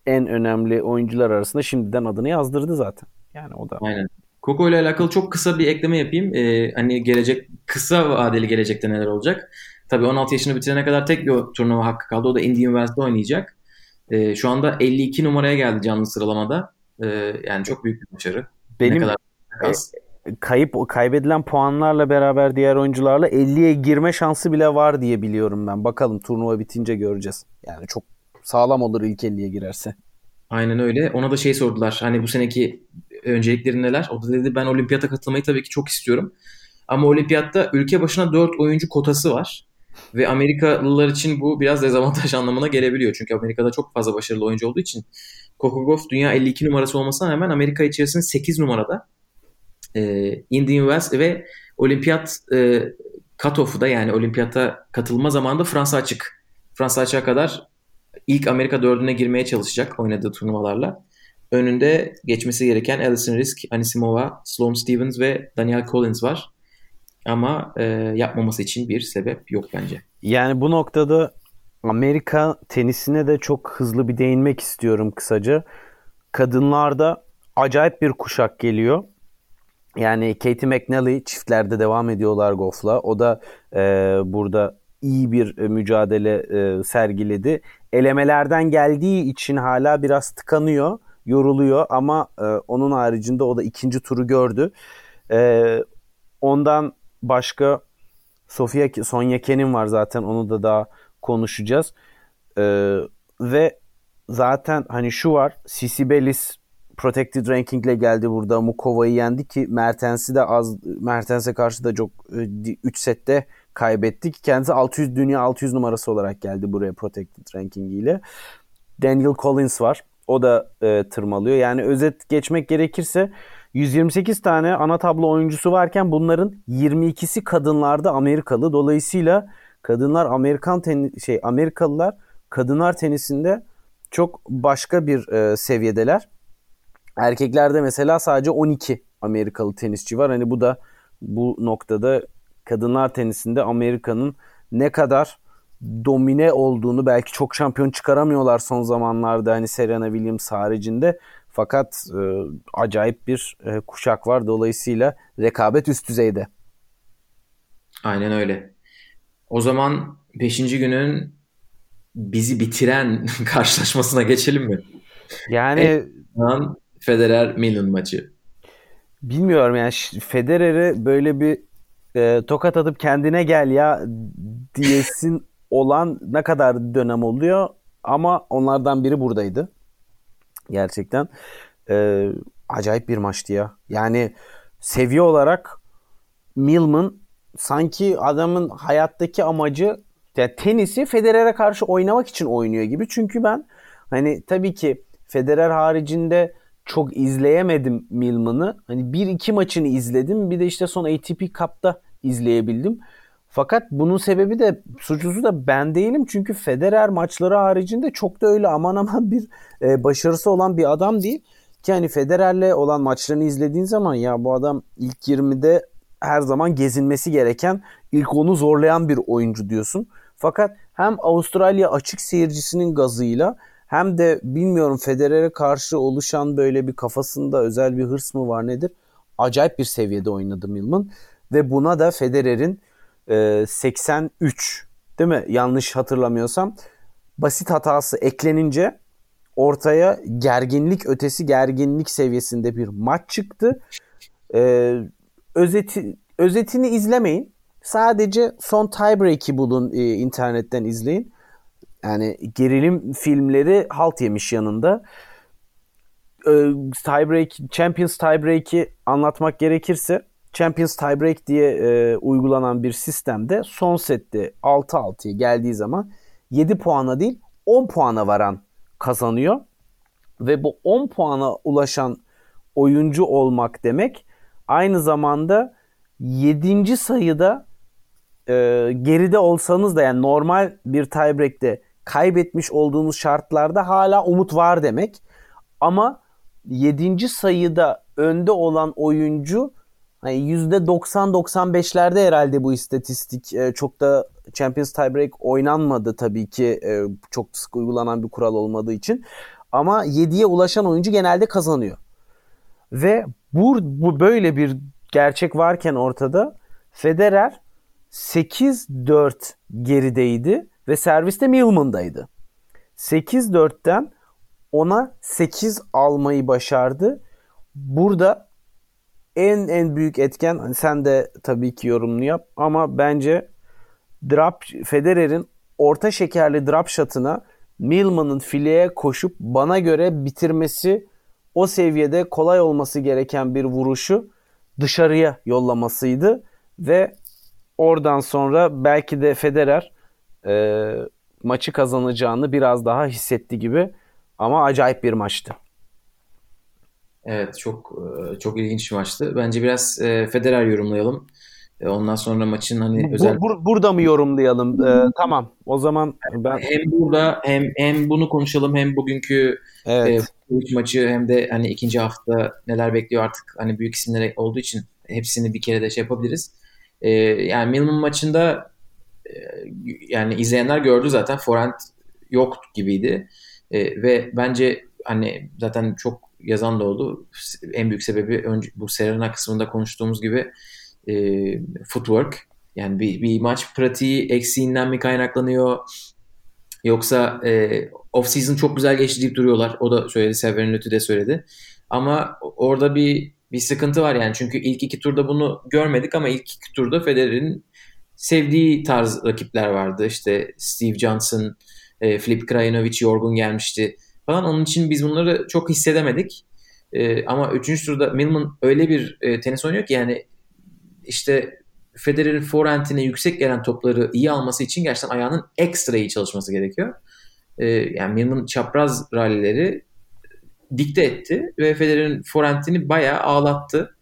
en önemli oyuncular arasında şimdiden adını yazdırdı zaten. Yani o da. Aynen. Coco ile alakalı çok kısa bir ekleme yapayım. Ee, hani gelecek kısa vadeli gelecekte neler olacak? Tabii 16 yaşını bitirene kadar tek bir turnuva hakkı kaldı. O da Indian Wells'de oynayacak. Ee, şu anda 52 numaraya geldi canlı sıralamada. Ee, yani çok büyük bir başarı. Benim ne kadar az. E, kayıp kaybedilen puanlarla beraber diğer oyuncularla 50'ye girme şansı bile var diye biliyorum ben. Bakalım turnuva bitince göreceğiz. Yani çok sağlam olur ilk 50'ye girerse. Aynen öyle. Ona da şey sordular. Hani bu seneki öncelikleri neler? O da dedi ben olimpiyata katılmayı tabii ki çok istiyorum. Ama olimpiyatta ülke başına 4 oyuncu kotası var. Ve Amerikalılar için bu biraz dezavantaj anlamına gelebiliyor. Çünkü Amerika'da çok fazla başarılı oyuncu olduğu için. Kokogov dünya 52 numarası olmasına rağmen Amerika içerisinde 8 numarada. Ee, Indian Wells ve olimpiyat e, cut-off'u da yani olimpiyata katılma zamanında Fransa açık. Fransa açığa kadar ilk Amerika dördüne girmeye çalışacak oynadığı turnuvalarla. Önünde geçmesi gereken Alison Risk, Anisimova, Sloane Stevens ve Daniel Collins var. Ama e, yapmaması için bir sebep yok bence. Yani bu noktada Amerika tenisine de çok hızlı bir değinmek istiyorum kısaca. Kadınlarda acayip bir kuşak geliyor. Yani Katie McNally çiftlerde devam ediyorlar Goff'la. O da e, burada iyi bir e, mücadele e, sergiledi. Elemelerden geldiği için hala biraz tıkanıyor, yoruluyor ama e, onun haricinde o da ikinci turu gördü. Ondan başka Sofia Sonya Kenin var zaten onu da daha konuşacağız. Ve zaten hani şu var Sisi Bellis Protected Ranking ile geldi burada. Mukova'yı yendi ki Mertens'i de az Mertens'e karşı da çok 3 e, sette kaybetti ki kendisi 600 dünya 600 numarası olarak geldi buraya Protected Ranking ile. Daniel Collins var. O da e, tırmalıyor. Yani özet geçmek gerekirse 128 tane ana tablo oyuncusu varken bunların 22'si kadınlarda Amerikalı. Dolayısıyla kadınlar Amerikan teni, şey Amerikalılar kadınlar tenisinde çok başka bir e, seviyedeler. Erkeklerde mesela sadece 12 Amerikalı tenisçi var. Hani bu da bu noktada kadınlar tenisinde Amerika'nın ne kadar domine olduğunu belki çok şampiyon çıkaramıyorlar son zamanlarda hani Serena Williams haricinde fakat e, acayip bir e, kuşak var dolayısıyla rekabet üst düzeyde. Aynen öyle. O zaman 5. günün bizi bitiren karşılaşmasına geçelim mi? Yani an Federer Milan maçı. Bilmiyorum yani Federer'e böyle bir e, tokat atıp kendine gel ya diyesin olan ne kadar dönem oluyor ama onlardan biri buradaydı. Gerçekten e, acayip bir maçtı ya. Yani seviye olarak Milman sanki adamın hayattaki amacı yani tenisi Federer'e karşı oynamak için oynuyor gibi. Çünkü ben hani tabii ki Federer haricinde çok izleyemedim Milman'ı. Hani bir iki maçını izledim. Bir de işte son ATP Cup'ta izleyebildim. Fakat bunun sebebi de suçlusu da ben değilim. Çünkü Federer maçları haricinde çok da öyle aman aman bir e, başarısı olan bir adam değil. Ki hani Federer'le olan maçlarını izlediğin zaman ya bu adam ilk 20'de her zaman gezinmesi gereken, ilk onu zorlayan bir oyuncu diyorsun. Fakat hem Avustralya açık seyircisinin gazıyla hem de bilmiyorum Federer'e karşı oluşan böyle bir kafasında özel bir hırs mı var nedir? Acayip bir seviyede oynadı Milman ve buna da Federer'in e, 83 değil mi? Yanlış hatırlamıyorsam basit hatası eklenince ortaya gerginlik ötesi gerginlik seviyesinde bir maç çıktı. E, özeti özetini izlemeyin. Sadece son tiebreak'i bulun e, internetten izleyin. Yani gerilim filmleri halt yemiş yanında. E, tiebreak, Champions tiebreak'i anlatmak gerekirse Champions tiebreak diye e, uygulanan bir sistemde son sette 6-6'ya geldiği zaman 7 puana değil 10 puana varan kazanıyor. Ve bu 10 puana ulaşan oyuncu olmak demek aynı zamanda 7. sayıda e, geride olsanız da yani normal bir tiebreak'te kaybetmiş olduğunuz şartlarda hala umut var demek. Ama 7. sayıda önde olan oyuncu hani %90-95'lerde herhalde bu istatistik e, çok da Champions Tiebreak oynanmadı tabii ki e, çok sık uygulanan bir kural olmadığı için. Ama 7'ye ulaşan oyuncu genelde kazanıyor. Ve bu, bu böyle bir gerçek varken ortada Federer 8-4 gerideydi ve serviste Millman'daydı. 8-4'ten ona 8 almayı başardı. Burada en en büyük etken hani sen de tabii ki yorumunu yap ama bence drop Federer'in orta şekerli drop shot'ına Millman'ın fileye koşup bana göre bitirmesi o seviyede kolay olması gereken bir vuruşu dışarıya yollamasıydı ve oradan sonra belki de Federer e, maçı kazanacağını biraz daha hissetti gibi ama acayip bir maçtı. Evet çok e, çok ilginç bir maçtı. Bence biraz e, Federer yorumlayalım. E, ondan sonra maçın hani bu, özel... Bur, burada mı yorumlayalım? Ee, tamam. O zaman ben... Hem burada hem hem bunu konuşalım hem bugünkü evet. e, maçı hem de hani ikinci hafta neler bekliyor artık hani büyük isimler olduğu için hepsini bir kere de şey yapabiliriz. E, yani Milman maçında e, yani izleyenler gördü zaten forehand yok gibiydi. E, ve bence hani zaten çok yazan da oldu. En büyük sebebi önce bu Serena kısmında konuştuğumuz gibi e, footwork. Yani bir, bir maç pratiği eksiğinden mi kaynaklanıyor? Yoksa e, off season çok güzel geçti deyip duruyorlar. O da söyledi. Severin Lütü de söyledi. Ama orada bir bir sıkıntı var yani. Çünkü ilk iki turda bunu görmedik ama ilk iki turda Federer'in sevdiği tarz rakipler vardı. İşte Steve Johnson, e, Filip Krajinovic yorgun gelmişti falan. Onun için biz bunları çok hissedemedik. E, ama üçüncü turda Milman öyle bir e, tenis oynuyor ki yani işte Federer'in forehand'ine yüksek gelen topları iyi alması için gerçekten ayağının ekstra iyi çalışması gerekiyor. E, yani Milman çapraz rallileri dikte etti ve Federer'in forehand'ini bayağı ağlattı.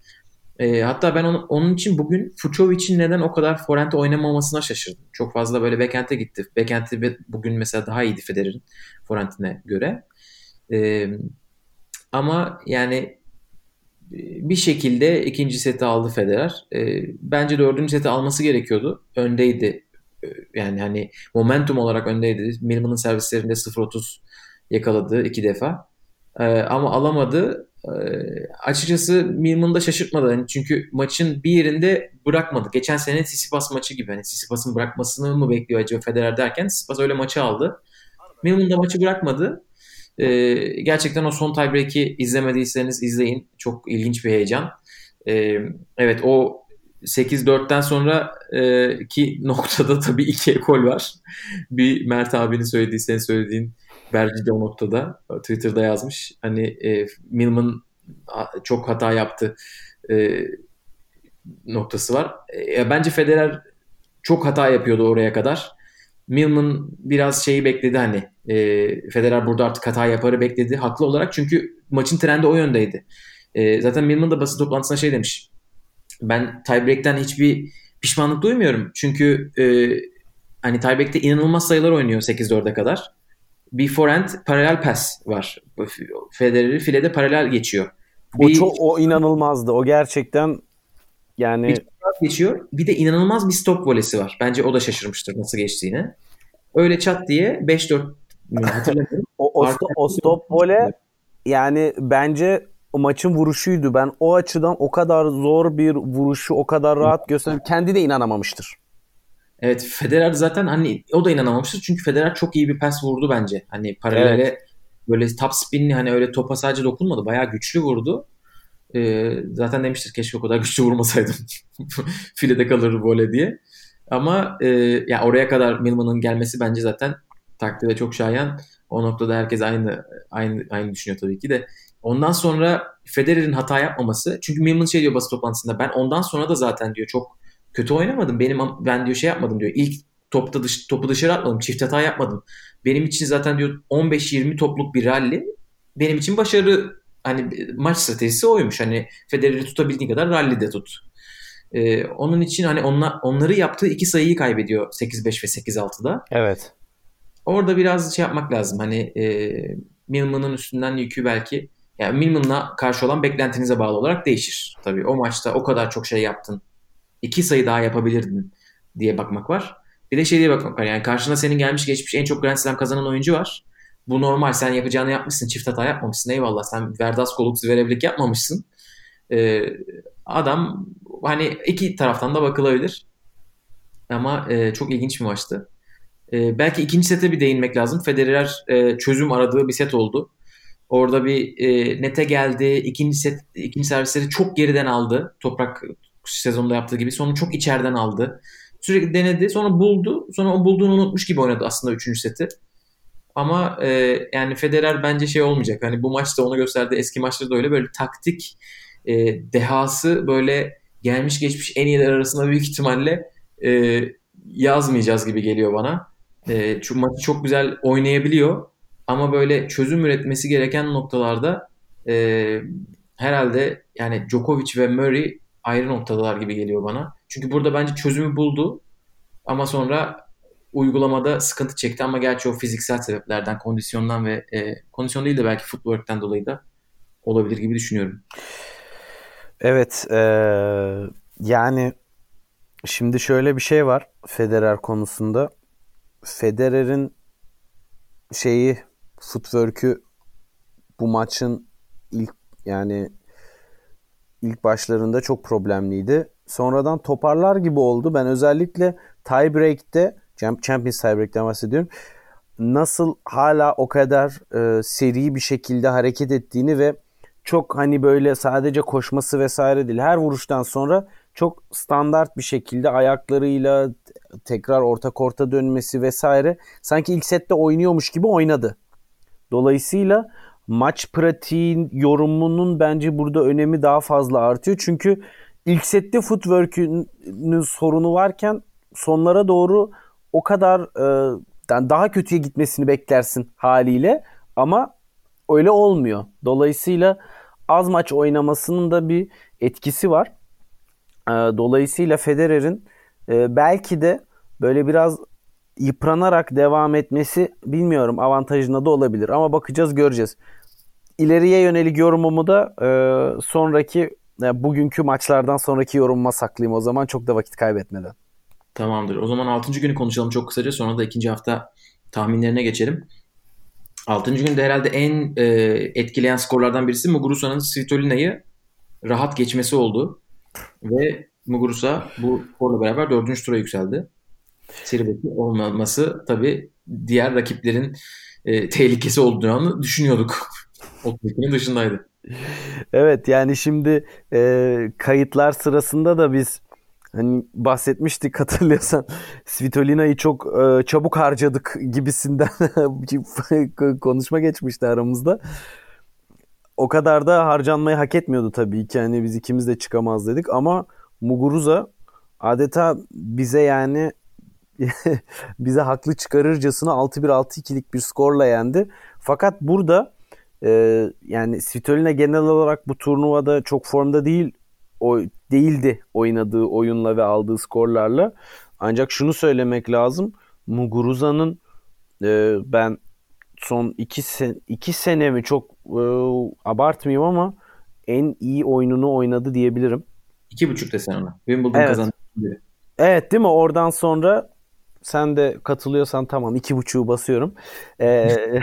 E, hatta ben onu, onun için bugün Fucovic'in neden o kadar forehand oynamamasına şaşırdım. Çok fazla böyle backhand'e gitti. Backhand'i bugün mesela daha iyiydi Federer'in forehand'ine göre. E, Ama yani e, bir şekilde ikinci seti aldı Federer. E, bence dördüncü seti alması gerekiyordu. Öndeydi. Yani hani momentum olarak öndeydi. Milman'ın servislerinde 0-30 yakaladı iki defa. E, ama alamadı. E, açıkçası Milman'ı da şaşırtmadı. Yani çünkü maçın bir yerinde bırakmadı. Geçen sene Tsitsipas maçı gibi. Hani Tsitsipas'ın bırakmasını mı bekliyor acaba Federer derken Tsitsipas öyle maçı aldı. Milman da maçı bırakmadı. Ee, gerçekten o son tiebreak'i izlemediyseniz izleyin. Çok ilginç bir heyecan. Ee, evet o 8-4'ten sonra e, ki noktada tabii iki ekol var. Bir Mert abinin söylediği, senin söylediğin Berci de o noktada Twitter'da yazmış. Hani e, Milman çok hata yaptı e, noktası var. E, bence Federer çok hata yapıyordu oraya kadar. Milman biraz şeyi bekledi hani e, Federer burada artık hata yaparı bekledi haklı olarak çünkü maçın trendi o yöndeydi. E, zaten Milman da basın toplantısında şey demiş ben tiebreak'ten hiçbir pişmanlık duymuyorum çünkü e, hani tiebreak'te inanılmaz sayılar oynuyor 8-4'e kadar. Bir forehand paralel pass var. Federer'i filede paralel geçiyor. Bir, o çok o inanılmazdı. O gerçekten yani bir geçiyor. Bir de inanılmaz bir stop volesi var. Bence o da şaşırmıştır nasıl geçtiğini. Öyle çat diye 5-4 hatırlamıyorum. o, o, sto, o stop vole yani bence o maçın vuruşuydu. Ben o açıdan o kadar zor bir vuruşu o kadar rahat gösterdim. Kendi de inanamamıştır. Evet Federer zaten hani o da inanamamıştır. Çünkü Federer çok iyi bir pas vurdu bence. Hani paralele evet. böyle top spinli hani öyle topa sadece dokunmadı. Bayağı güçlü vurdu. Ee, zaten demiştir keşke o kadar güçlü vurmasaydım. Filede kalır vole diye. Ama e, ya oraya kadar Milman'ın gelmesi bence zaten takdirde çok şayan. O noktada herkes aynı aynı aynı düşünüyor tabii ki de. Ondan sonra Federer'in hata yapmaması. Çünkü Milman şey diyor basın toplantısında ben ondan sonra da zaten diyor çok kötü oynamadım. Benim ben diyor şey yapmadım diyor. İlk topta dış, topu dışarı atmadım. Çift hata yapmadım. Benim için zaten diyor 15-20 topluk bir rally benim için başarı hani maç stratejisi oymuş. Hani Federer'i tutabildiğin kadar rally'de tut. Ee, onun için hani onlar, onları yaptığı iki sayıyı kaybediyor 8-5 ve 8-6'da. Evet. Orada biraz şey yapmak lazım. Hani e, Milman'ın üstünden yükü belki yani Milman'la karşı olan beklentinize bağlı olarak değişir. Tabii o maçta o kadar çok şey yaptın. İki sayı daha yapabilirdin diye bakmak var. Bir de şey diye bakmak var. Yani karşına senin gelmiş geçmiş en çok Grand Slam kazanan oyuncu var. Bu normal. Sen yapacağını yapmışsın. Çift hata yapmamışsın. Eyvallah. Sen Verdas Goluk Zverevlik yapmamışsın. Ee, adam hani iki taraftan da bakılabilir. Ama e, çok ilginç bir maçtı. E, belki ikinci sete bir değinmek lazım. Federer e, çözüm aradığı bir set oldu. Orada bir e, nete geldi. İkinci set, ikinci servisleri çok geriden aldı. Toprak sezonda yaptığı gibi. Sonra çok içeriden aldı. Sürekli denedi. Sonra buldu. Sonra o bulduğunu unutmuş gibi oynadı aslında üçüncü seti. Ama e, yani Federer bence şey olmayacak. Hani bu maçta onu gösterdi. Eski maçlarda da öyle böyle taktik e, dehası böyle gelmiş geçmiş en iyiler arasında büyük ihtimalle e, yazmayacağız gibi geliyor bana. E, çünkü maçı çok güzel oynayabiliyor. Ama böyle çözüm üretmesi gereken noktalarda e, herhalde yani Djokovic ve Murray ayrı noktadalar gibi geliyor bana. Çünkü burada bence çözümü buldu. Ama sonra uygulamada sıkıntı çekti ama gerçi o fiziksel sebeplerden, kondisyondan ve e, kondisyon değil de belki footwork'ten dolayı da olabilir gibi düşünüyorum. Evet, e, yani şimdi şöyle bir şey var Federer konusunda. Federer'in şeyi footwork'ü bu maçın ilk yani ilk başlarında çok problemliydi. Sonradan toparlar gibi oldu. Ben özellikle tiebreak'te Champions tiebreak'ten bahsediyorum. Nasıl hala o kadar e, seri bir şekilde hareket ettiğini ve çok hani böyle sadece koşması vesaire değil. Her vuruştan sonra çok standart bir şekilde ayaklarıyla tekrar orta korta dönmesi vesaire sanki ilk sette oynuyormuş gibi oynadı. Dolayısıyla maç pratiğin yorumunun bence burada önemi daha fazla artıyor. Çünkü ilk sette footwork'ünün sorunu varken sonlara doğru o kadar e, daha kötüye gitmesini beklersin haliyle ama öyle olmuyor. Dolayısıyla az maç oynamasının da bir etkisi var. E, dolayısıyla Federer'in e, belki de böyle biraz yıpranarak devam etmesi bilmiyorum avantajına da olabilir ama bakacağız göreceğiz. İleriye yönelik yorumumu da e, sonraki e, bugünkü maçlardan sonraki yorumuma saklayayım o zaman çok da vakit kaybetmeden. Tamamdır. O zaman 6. günü konuşalım çok kısaca. Sonra da ikinci hafta tahminlerine geçelim. 6. günde herhalde en e, etkileyen skorlardan birisi Muguruza'nın Svitolina'yı rahat geçmesi oldu. Ve Muguruza bu skorla beraber 4. tura yükseldi. Seri olmaması tabii diğer rakiplerin e, tehlikesi olduğunu düşünüyorduk. O dışındaydı. Evet yani şimdi e, kayıtlar sırasında da biz hani bahsetmiştik hatırlıyorsan Svitolina'yı çok e, çabuk harcadık gibisinden konuşma geçmişti aramızda. O kadar da harcanmayı hak etmiyordu tabii ki. Hani biz ikimiz de çıkamaz dedik ama Muguruza adeta bize yani bize haklı çıkarırcasına 6-1 6-2'lik bir skorla yendi. Fakat burada e, yani Svitolina genel olarak bu turnuvada çok formda değil o değildi oynadığı oyunla ve aldığı skorlarla. Ancak şunu söylemek lazım. Muguruza'nın e, ben son iki, sen, iki sene mi çok e, abartmayayım ama en iyi oyununu oynadı diyebilirim. İki buçuk desen ona. Wimbledon evet. kazandı. Evet değil mi? Oradan sonra sen de katılıyorsan tamam iki buçuğu basıyorum. Ee,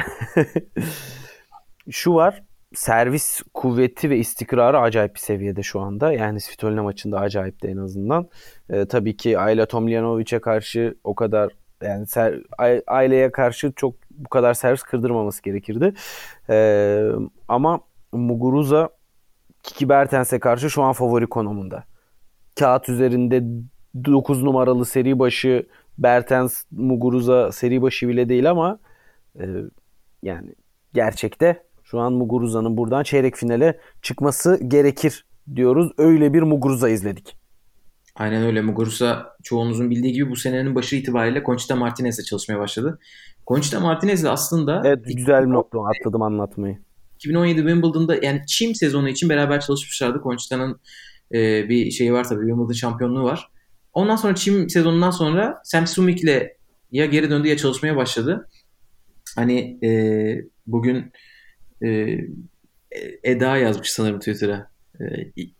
şu var servis kuvveti ve istikrarı acayip bir seviyede şu anda. Yani Svitolina maçında acayip de en azından. Ee, tabii ki Ayla Tomljanovic'e karşı o kadar yani ser, aileye karşı çok bu kadar servis kırdırmaması gerekirdi. Ee, ama Muguruza Kiki Bertens'e karşı şu an favori konumunda. Kağıt üzerinde 9 numaralı seri başı Bertens Muguruza seri başı bile değil ama e, yani gerçekte şu an Muguruza'nın buradan çeyrek finale çıkması gerekir diyoruz. Öyle bir Muguruza izledik. Aynen öyle. Muguruza çoğunuzun bildiği gibi bu senenin başı itibariyle Conchita Martinez'le çalışmaya başladı. Conchita Martinez'le aslında... Evet güzel bir nokta atladım anlatmayı. 2017 Wimbledon'da yani çim sezonu için beraber çalışmışlardı. Conchita'nın e, bir şeyi var tabii Wimbledon şampiyonluğu var. Ondan sonra çim sezonundan sonra Sam Sumik'le ya geri döndü ya çalışmaya başladı. Hani e, bugün e, Eda yazmış sanırım Twitter'a. E,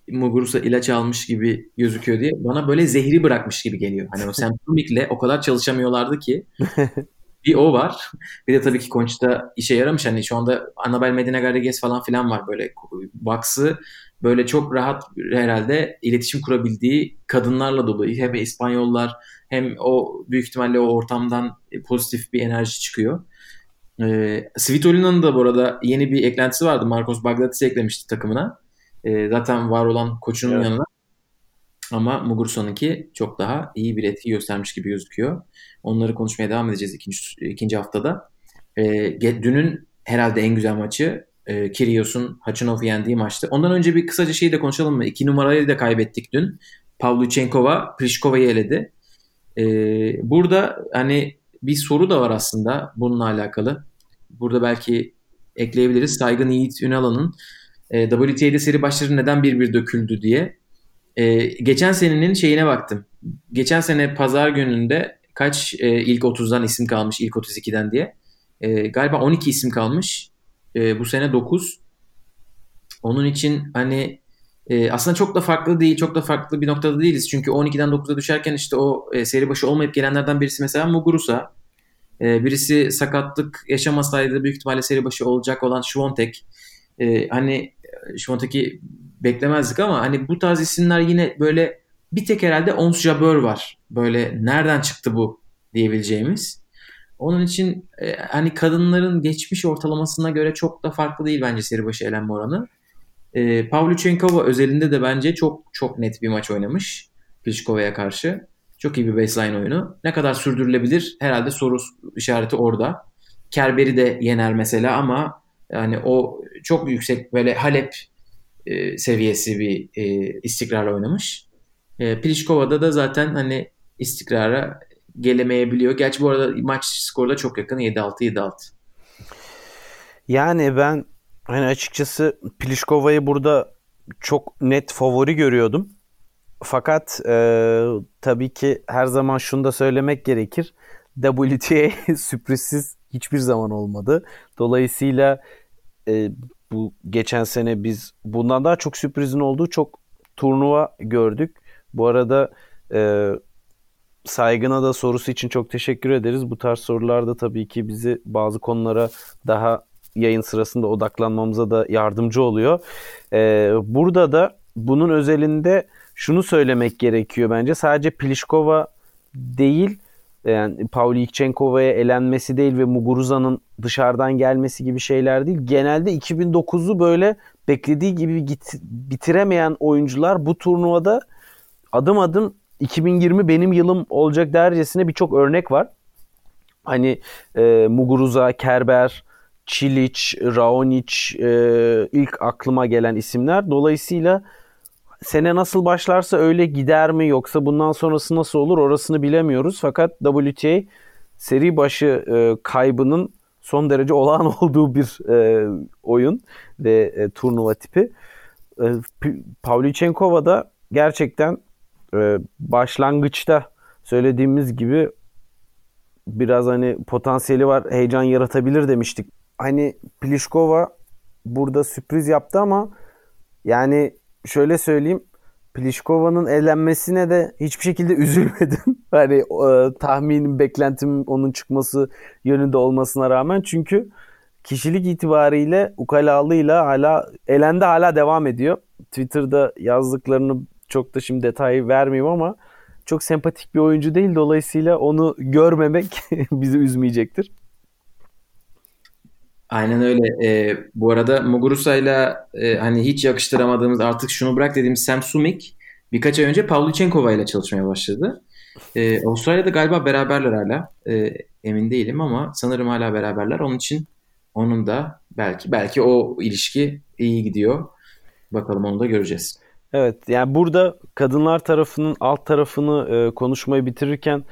Muguruza ilaç almış gibi gözüküyor diye. Bana böyle zehri bırakmış gibi geliyor. Hani o Semptomic'le o kadar çalışamıyorlardı ki. bir o var. Bir de tabii ki Conchita işe yaramış. Hani şu anda Annabel Medina Garrigues falan filan var böyle. Box'ı böyle çok rahat herhalde iletişim kurabildiği kadınlarla dolu. Hem İspanyollar hem o büyük ihtimalle o ortamdan pozitif bir enerji çıkıyor. E, Svitolina'nın da bu arada yeni bir eklentisi vardı. Marcos Bagdatis'i eklemişti takımına. E, zaten var olan koçunun evet. yanına. Ama Mugurso'nunki çok daha iyi bir etki göstermiş gibi gözüküyor. Onları konuşmaya devam edeceğiz ikinci, ikinci haftada. E, dünün herhalde en güzel maçı e, Kyrgios'un Hachinov'u yendiği maçtı. Ondan önce bir kısaca şeyi de konuşalım mı? İki numarayı da kaybettik dün. Pavlyuchenkova Pliškova'yı eledi. E, burada hani bir soru da var aslında bununla alakalı. Burada belki ekleyebiliriz. Saygın Yiğit Ünalan'ın e, WTA'de seri başları neden bir bir döküldü diye. E, geçen senenin şeyine baktım. Geçen sene pazar gününde kaç e, ilk 30'dan isim kalmış ilk 32'den diye. E, galiba 12 isim kalmış. E, bu sene 9. Onun için hani e, aslında çok da farklı değil, çok da farklı bir noktada değiliz. Çünkü 12'den 9'a düşerken işte o e, seri başı olmayıp gelenlerden birisi mesela Muguruza. E, birisi sakatlık yaşamasaydı büyük ihtimalle seri başı olacak olan Schwontek. E, hani Schwontek'i beklemezdik ama hani bu tarz isimler yine böyle bir tek herhalde Ons Jabeur var. Böyle nereden çıktı bu diyebileceğimiz. Onun için e, hani kadınların geçmiş ortalamasına göre çok da farklı değil bence seri başı elenme oranı. E, Pavlyuchenkova özelinde de bence çok çok net bir maç oynamış Pliškova'ya karşı. Çok iyi bir baseline oyunu. Ne kadar sürdürülebilir? Herhalde soru işareti orada. Kerber'i de yener mesela ama yani o çok yüksek böyle Halep e, seviyesi bir e, istikrarla oynamış. E, Pliškova'da da zaten hani istikrara gelemeyebiliyor. Gerçi bu arada maç skoru da çok yakın 7-6 7-6. Yani ben hani açıkçası Pliškova'yı burada çok net favori görüyordum. Fakat e, tabii ki her zaman şunu da söylemek gerekir. WTA sürprizsiz hiçbir zaman olmadı. Dolayısıyla e, bu geçen sene biz bundan daha çok sürprizin olduğu çok turnuva gördük. Bu arada e, Saygın'a da sorusu için çok teşekkür ederiz. Bu tarz sorularda tabii ki bizi bazı konulara daha yayın sırasında odaklanmamıza da yardımcı oluyor. Ee, burada da bunun özelinde şunu söylemek gerekiyor bence. Sadece Pliskova değil yani Pavlyuchenkova'ya elenmesi değil ve Muguruza'nın dışarıdan gelmesi gibi şeyler değil. Genelde 2009'u böyle beklediği gibi git, bitiremeyen oyuncular bu turnuvada adım adım 2020 benim yılım olacak dercesine birçok örnek var. Hani e, Muguruza, Kerber, Çilic, Raonic e, ilk aklıma gelen isimler. Dolayısıyla sene nasıl başlarsa öyle gider mi yoksa bundan sonrası nasıl olur orasını bilemiyoruz. Fakat WTA seri başı e, kaybının son derece olağan olduğu bir e, oyun ve e, turnuva tipi. E, Pavlyuchenkova da gerçekten e, başlangıçta söylediğimiz gibi biraz hani potansiyeli var, heyecan yaratabilir demiştik. Hani Pliskova burada sürpriz yaptı ama yani şöyle söyleyeyim Pliškova'nın elenmesine de hiçbir şekilde üzülmedim. hani e, tahminim, beklentim onun çıkması yönünde olmasına rağmen. Çünkü kişilik itibariyle ukalalığıyla hala elende hala devam ediyor. Twitter'da yazdıklarını çok da şimdi detayı vermeyeyim ama çok sempatik bir oyuncu değil. Dolayısıyla onu görmemek bizi üzmeyecektir. Aynen öyle. E, bu arada Muguruza'yla e, hani hiç yakıştıramadığımız artık şunu bırak dediğimiz Sam Sumik birkaç ay önce Pavlyuchenkova ile çalışmaya başladı. E, Avustralya'da galiba beraberler hala. E, emin değilim ama sanırım hala beraberler. Onun için onun da belki belki o ilişki iyi gidiyor. Bakalım onu da göreceğiz. Evet yani burada kadınlar tarafının alt tarafını e, konuşmayı bitirirken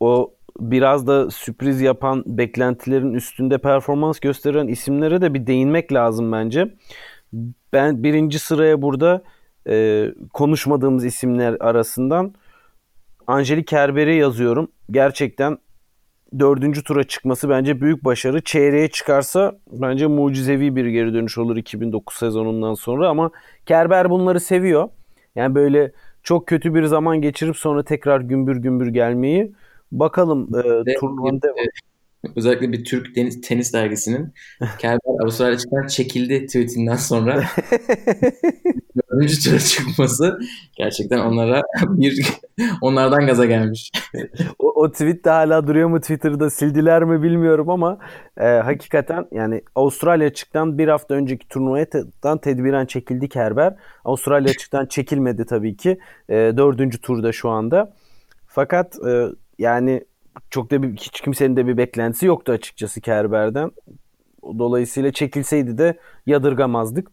o biraz da sürpriz yapan beklentilerin üstünde performans gösteren isimlere de bir değinmek lazım bence. Ben birinci sıraya burada e, konuşmadığımız isimler arasından Angelik Kerber'i yazıyorum. Gerçekten dördüncü tura çıkması bence büyük başarı. Çeyreğe çıkarsa bence mucizevi bir geri dönüş olur 2009 sezonundan sonra ama Kerber bunları seviyor. Yani böyle çok kötü bir zaman geçirip sonra tekrar gümbür gümbür gelmeyi Bakalım e, turnuvanın devam. Özellikle bir Türk tenis, tenis dergisinin Kerber Avustralya çıkan çekildi tweetinden sonra dördüncü tura çıkması gerçekten onlara bir onlardan gaza gelmiş. o, o tweet de hala duruyor mu Twitter'da sildiler mi bilmiyorum ama e, hakikaten yani Avustralya çıktan bir hafta önceki turnuvadan tedbiren çekildi Kerber. Avustralya çıktan çekilmedi tabii ki. E, dördüncü turda şu anda. Fakat e, yani çok da bir, hiç kimsenin de bir beklentisi yoktu açıkçası Kerber'den. Dolayısıyla çekilseydi de yadırgamazdık.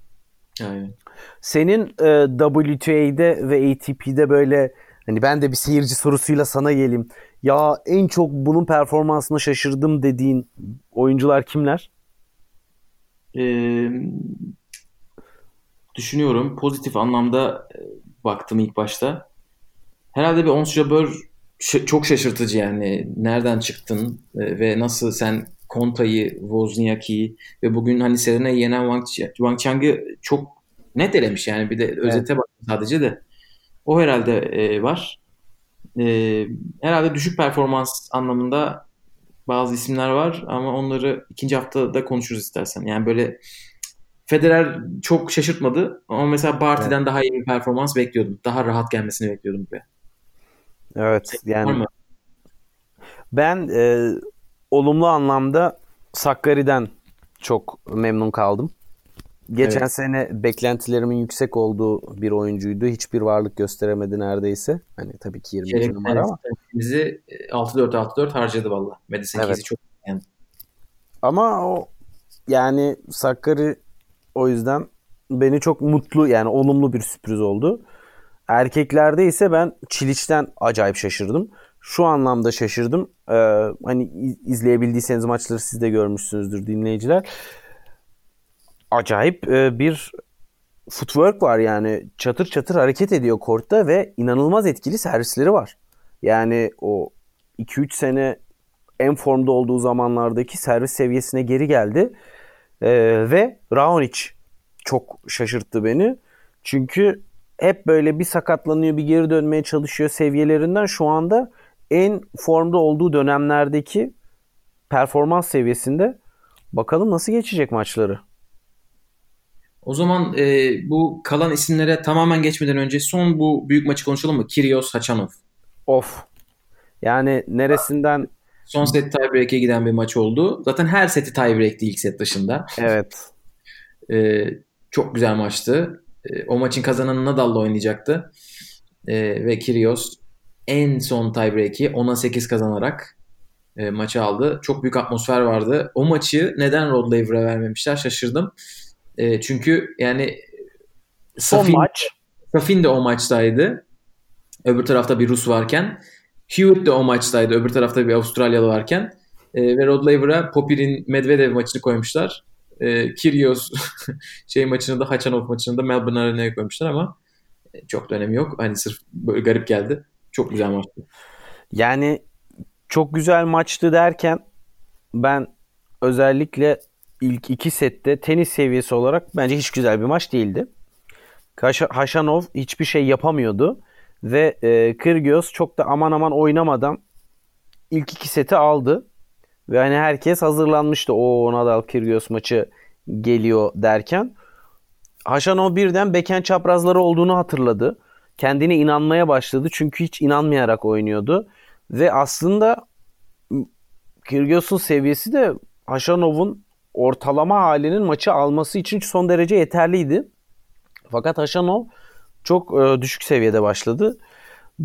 Aynen. Senin e, WTA'de ve ATP'de böyle hani ben de bir seyirci sorusuyla sana geleyim. Ya en çok bunun performansına şaşırdım dediğin oyuncular kimler? Ee, düşünüyorum. Pozitif anlamda e, baktım ilk başta. Herhalde bir Ons Jabeur çok şaşırtıcı yani. Nereden çıktın e, ve nasıl sen Konta'yı, Wozniacki'yi ve bugün hani Serena'yı yenen Wang, Chang'ı çok net elemiş yani. Bir de özete evet. baktım sadece de. O herhalde e, var. E, herhalde düşük performans anlamında bazı isimler var ama onları ikinci haftada konuşuruz istersen. Yani böyle Federer çok şaşırtmadı ama mesela Barty'den evet. daha iyi bir performans bekliyordum. Daha rahat gelmesini bekliyordum buraya. Evet yani ben e, olumlu anlamda Sakkari'den çok memnun kaldım. Geçen evet. sene beklentilerimin yüksek olduğu bir oyuncuydu. Hiçbir varlık gösteremedi neredeyse. Hani tabii ki 20 Çeyrek numara ama. Bizi 6-4-6-4 harcadı valla. Madison evet. çok yani. Ama o yani Sakkari o yüzden beni çok mutlu yani olumlu bir sürpriz oldu. Erkeklerde ise ben Çiliç'ten acayip şaşırdım. Şu anlamda şaşırdım. Ee, hani izleyebildiyseniz maçları siz de görmüşsünüzdür dinleyiciler. Acayip e, bir footwork var yani çatır çatır hareket ediyor kortta ve inanılmaz etkili servisleri var. Yani o 2-3 sene en formda olduğu zamanlardaki servis seviyesine geri geldi. Ee, ve Raonic çok şaşırttı beni. Çünkü hep böyle bir sakatlanıyor bir geri dönmeye çalışıyor seviyelerinden şu anda en formda olduğu dönemlerdeki performans seviyesinde bakalım nasıl geçecek maçları. O zaman e, bu kalan isimlere tamamen geçmeden önce son bu büyük maçı konuşalım mı? Kyrgios Hachanov. Of. Yani neresinden Son set tiebreak'e giden bir maç oldu. Zaten her seti tiebreak'ti ilk set dışında. evet. E, çok güzel maçtı. E, o maçın kazananı Nadal'la oynayacaktı. E, ve Kyrgios en son tiebreak'i 10'a 8 kazanarak e, maçı aldı. Çok büyük atmosfer vardı. O maçı neden Rod Laver'a vermemişler şaşırdım. E, çünkü yani Safin, maç. Safin de o maçtaydı. Öbür tarafta bir Rus varken. Hewitt de o maçtaydı. Öbür tarafta bir Avustralyalı varken. E, ve Rod Laver'a Popir'in Medvedev maçını koymuşlar. E, Kyrgios şey maçını da Hachanov maçını da Melbourne Arena'ya koymuşlar ama e, çok da önemi yok. Hani sırf böyle garip geldi. Çok güzel maçtı. Yani çok güzel maçtı derken ben özellikle ilk iki sette tenis seviyesi olarak bence hiç güzel bir maç değildi. Haş- Haşanov hiçbir şey yapamıyordu ve e, Kyrgios çok da aman aman oynamadan ilk iki seti aldı. Ve hani herkes hazırlanmıştı o Nadal Kyrgios maçı geliyor derken. Haşanov birden beken çaprazları olduğunu hatırladı. Kendine inanmaya başladı çünkü hiç inanmayarak oynuyordu. Ve aslında Kyrgios'un seviyesi de Haşanov'un ortalama halinin maçı alması için son derece yeterliydi. Fakat Haşanov çok e, düşük seviyede başladı.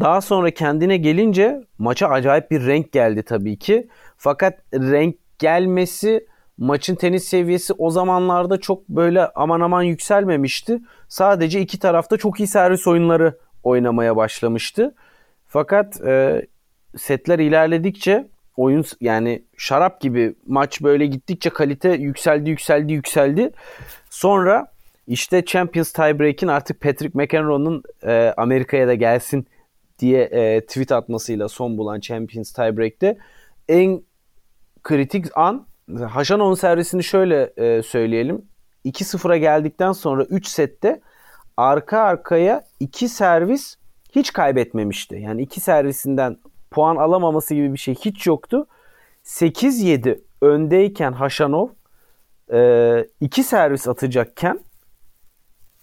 Daha sonra kendine gelince maça acayip bir renk geldi tabii ki. Fakat renk gelmesi maçın tenis seviyesi o zamanlarda çok böyle aman aman yükselmemişti. Sadece iki tarafta çok iyi servis oyunları oynamaya başlamıştı. Fakat e, setler ilerledikçe oyun yani şarap gibi maç böyle gittikçe kalite yükseldi yükseldi yükseldi. Sonra işte Champions Tiebreak'in artık Patrick McEnroe'nun e, Amerika'ya da gelsin diye e, tweet atmasıyla son bulan Champions Tiebreak'te en kritik an Haşanov'un servisini şöyle e, söyleyelim. 2-0'a geldikten sonra 3 sette arka arkaya 2 servis hiç kaybetmemişti. Yani 2 servisinden puan alamaması gibi bir şey hiç yoktu. 8-7 öndeyken Haşanov 2 servis atacakken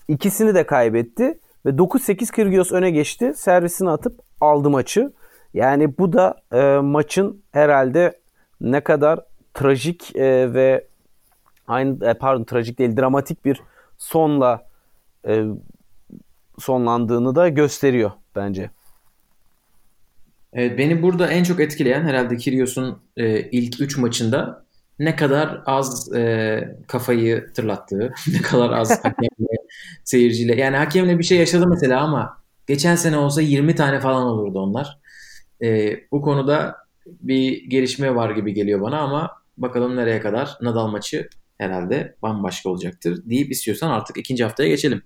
ikisini de kaybetti ve 9-8 Kyrgios öne geçti. Servisini atıp aldı maçı. Yani bu da e, maçın herhalde ne kadar trajik e, ve aynı e, pardon trajik değil dramatik bir sonla e, sonlandığını da gösteriyor bence. Evet, beni burada en çok etkileyen herhalde Kyrgios'un e, ilk 3 maçında ne kadar az e, kafayı tırlattığı, ne kadar az hakemle, seyirciyle. Yani hakemle bir şey yaşadı mesela ama geçen sene olsa 20 tane falan olurdu onlar. E, bu konuda bir gelişme var gibi geliyor bana ama bakalım nereye kadar Nadal maçı herhalde bambaşka olacaktır deyip istiyorsan artık ikinci haftaya geçelim.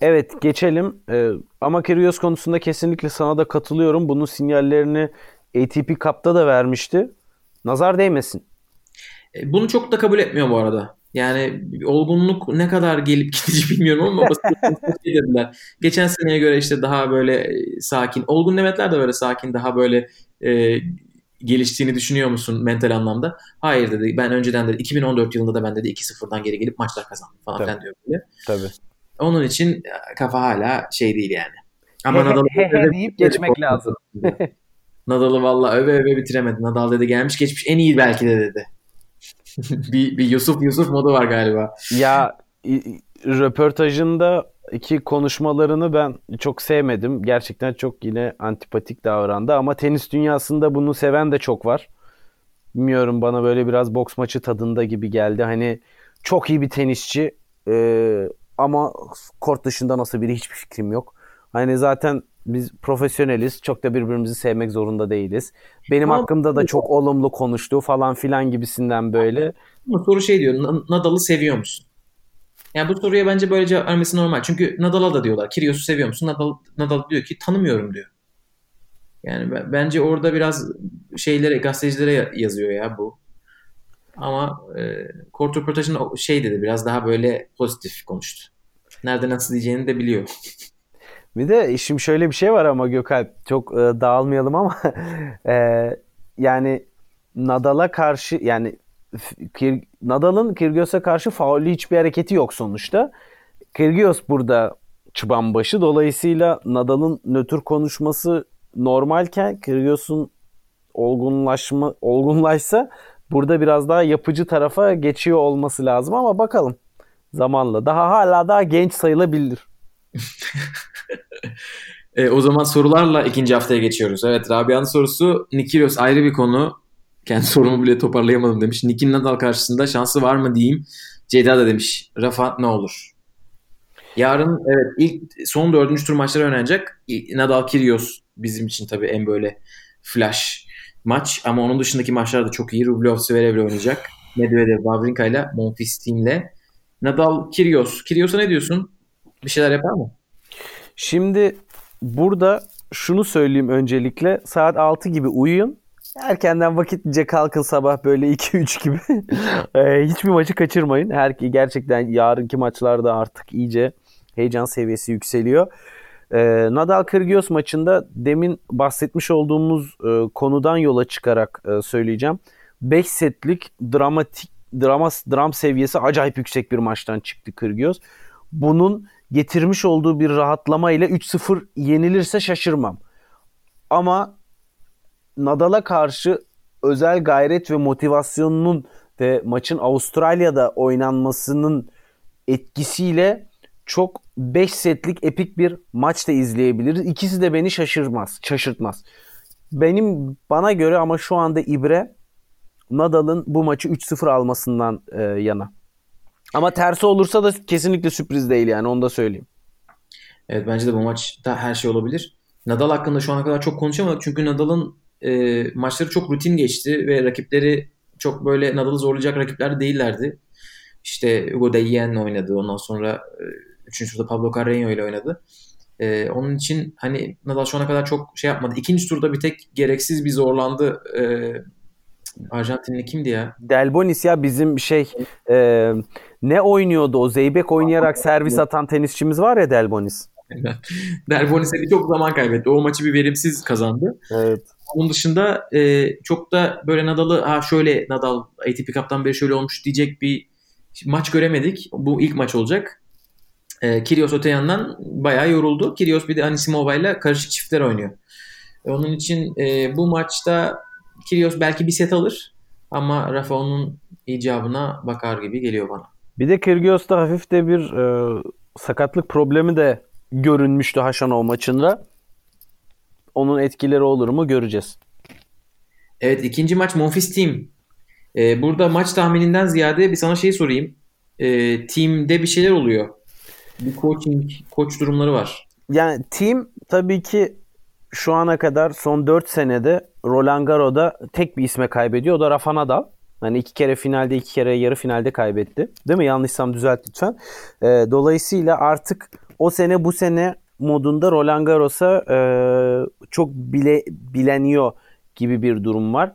Evet geçelim ee, ama Kyrgios konusunda kesinlikle sana da katılıyorum. Bunun sinyallerini ATP Cup'ta da vermişti. Nazar değmesin. E, bunu çok da kabul etmiyor bu arada. Yani olgunluk ne kadar gelip gidici bilmiyorum ama şey dediler. Geçen seneye göre işte daha böyle sakin. Olgun Demetler de böyle sakin, daha böyle e, geliştiğini düşünüyor musun mental anlamda? Hayır dedi. Ben önceden dedi 2014 yılında da ben dedi 2-0'dan geri gelip maçlar kazandım falan filan diyor böyle. Tabii. Onun için kafa hala şey değil yani. Ama Nadal'ı deyip geçmek lazım. Nadal'ı valla öve öve bitiremedi. Nadal dedi gelmiş geçmiş en iyi belki de dedi. bir, bir Yusuf Yusuf modu var galiba. Ya röportajında iki konuşmalarını ben çok sevmedim. Gerçekten çok yine antipatik davrandı ama tenis dünyasında bunu seven de çok var. Bilmiyorum bana böyle biraz boks maçı tadında gibi geldi. Hani çok iyi bir tenisçi ee, ama kort dışında nasıl biri hiçbir fikrim yok. Hani zaten biz profesyoneliz. Çok da birbirimizi sevmek zorunda değiliz. Benim ama, hakkımda da çok olumlu konuştu falan filan gibisinden böyle. Ama soru şey diyor. Nadal'ı seviyor musun? Yani bu soruya bence böyle cevap vermesi normal. Çünkü Nadal'a da diyorlar. Kyrgios'u seviyor musun? Nadal, Nadal diyor ki tanımıyorum diyor. Yani bence orada biraz şeylere, gazetecilere yazıyor ya bu. Ama e, kort röportajında şey dedi biraz daha böyle pozitif konuştu. Nerede nasıl diyeceğini de biliyor. Bir de şimdi şöyle bir şey var ama Gökalp çok e, dağılmayalım ama e, yani Nadal'a karşı yani Kir, Nadal'ın Kyrgios'a karşı faulü hiçbir hareketi yok sonuçta. Kyrgios burada çıban başı. Dolayısıyla Nadal'ın nötr konuşması normalken Kyrgios'un olgunlaşma olgunlaşsa burada biraz daha yapıcı tarafa geçiyor olması lazım ama bakalım zamanla. Daha hala daha genç sayılabilir. e, o zaman sorularla ikinci haftaya geçiyoruz. Evet Rabia'nın sorusu Nikirios ayrı bir konu. Kendi sorumu bile toparlayamadım demiş. Nikin Nadal karşısında şansı var mı diyeyim. Ceyda da demiş. Rafa ne olur? Yarın evet ilk son dördüncü tur maçları oynanacak. Nadal Kyrgios bizim için tabii en böyle flash maç ama onun dışındaki maçlar da çok iyi. Rublev Zverev'le oynayacak. Medvedev Wawrinka ile Monfils Team'le. Nadal Kyrgios. Kyrgios'a ne diyorsun? Bir şeyler yapar mı? Şimdi burada şunu söyleyeyim öncelikle. Saat 6 gibi uyuyun. Erkenden vakitlice kalkın sabah böyle 2-3 gibi. Ee, hiçbir maçı kaçırmayın. Her gerçekten yarınki maçlarda artık iyice heyecan seviyesi yükseliyor. Ee, Nadal Kyrgios maçında demin bahsetmiş olduğumuz e, konudan yola çıkarak e, söyleyeceğim. 5 setlik dramatik drama dram seviyesi acayip yüksek bir maçtan çıktı Kyrgios. Bunun getirmiş olduğu bir rahatlama ile 3-0 yenilirse şaşırmam. Ama Nadal'a karşı özel gayret ve motivasyonunun ve maçın Avustralya'da oynanmasının etkisiyle çok 5 setlik epik bir maç da izleyebiliriz. İkisi de beni şaşırmaz, şaşırtmaz. Benim bana göre ama şu anda ibre Nadal'ın bu maçı 3-0 almasından e, yana. Ama tersi olursa da kesinlikle sürpriz değil yani onu da söyleyeyim. Evet bence de bu maçta her şey olabilir. Nadal hakkında şu ana kadar çok konuşamadık çünkü Nadal'ın e, maçları çok rutin geçti ve rakipleri çok böyle Nadal'ı zorlayacak rakipler değillerdi. İşte Hugo Deyen oynadı. Ondan sonra e, 3. turda Pablo Carreño ile oynadı. E, onun için hani Nadal şu ana kadar çok şey yapmadı. İkinci turda bir tek gereksiz bir zorlandı. E, Arjantinli kimdi ya? Delbonis ya bizim şey e, ne oynuyordu o Zeybek oynayarak servis atan tenisçimiz var ya Delbonis. Delbonis'e çok zaman kaybetti. O maçı bir verimsiz kazandı. Evet. Onun dışında e, çok da böyle Nadal'ı ha şöyle Nadal ATP Cup'tan beri şöyle olmuş diyecek bir maç göremedik. Bu ilk maç olacak. E, Kyrgios öte yandan bayağı yoruldu. Kyrgios bir de Anisimova ile karışık çiftler oynuyor. E, onun için e, bu maçta Kyrgios belki bir set alır ama Rafa onun icabına bakar gibi geliyor bana. Bir de Kyrgios'ta hafif de bir e, sakatlık problemi de görünmüştü Haşanov maçında. Onun etkileri olur mu göreceğiz. Evet ikinci maç Monfils Team. Ee, burada maç tahmininden ziyade bir sana şey sorayım. Ee, team'de bir şeyler oluyor. Bir coaching, koç durumları var. Yani team tabii ki şu ana kadar son 4 senede Roland Garros'da tek bir isme kaybediyor. O da Rafa Nadal. Hani iki kere finalde iki kere yarı finalde kaybetti. Değil mi? Yanlışsam düzelt lütfen. E, dolayısıyla artık o sene bu sene modunda Roland Garros'a e, çok bile bileniyor gibi bir durum var.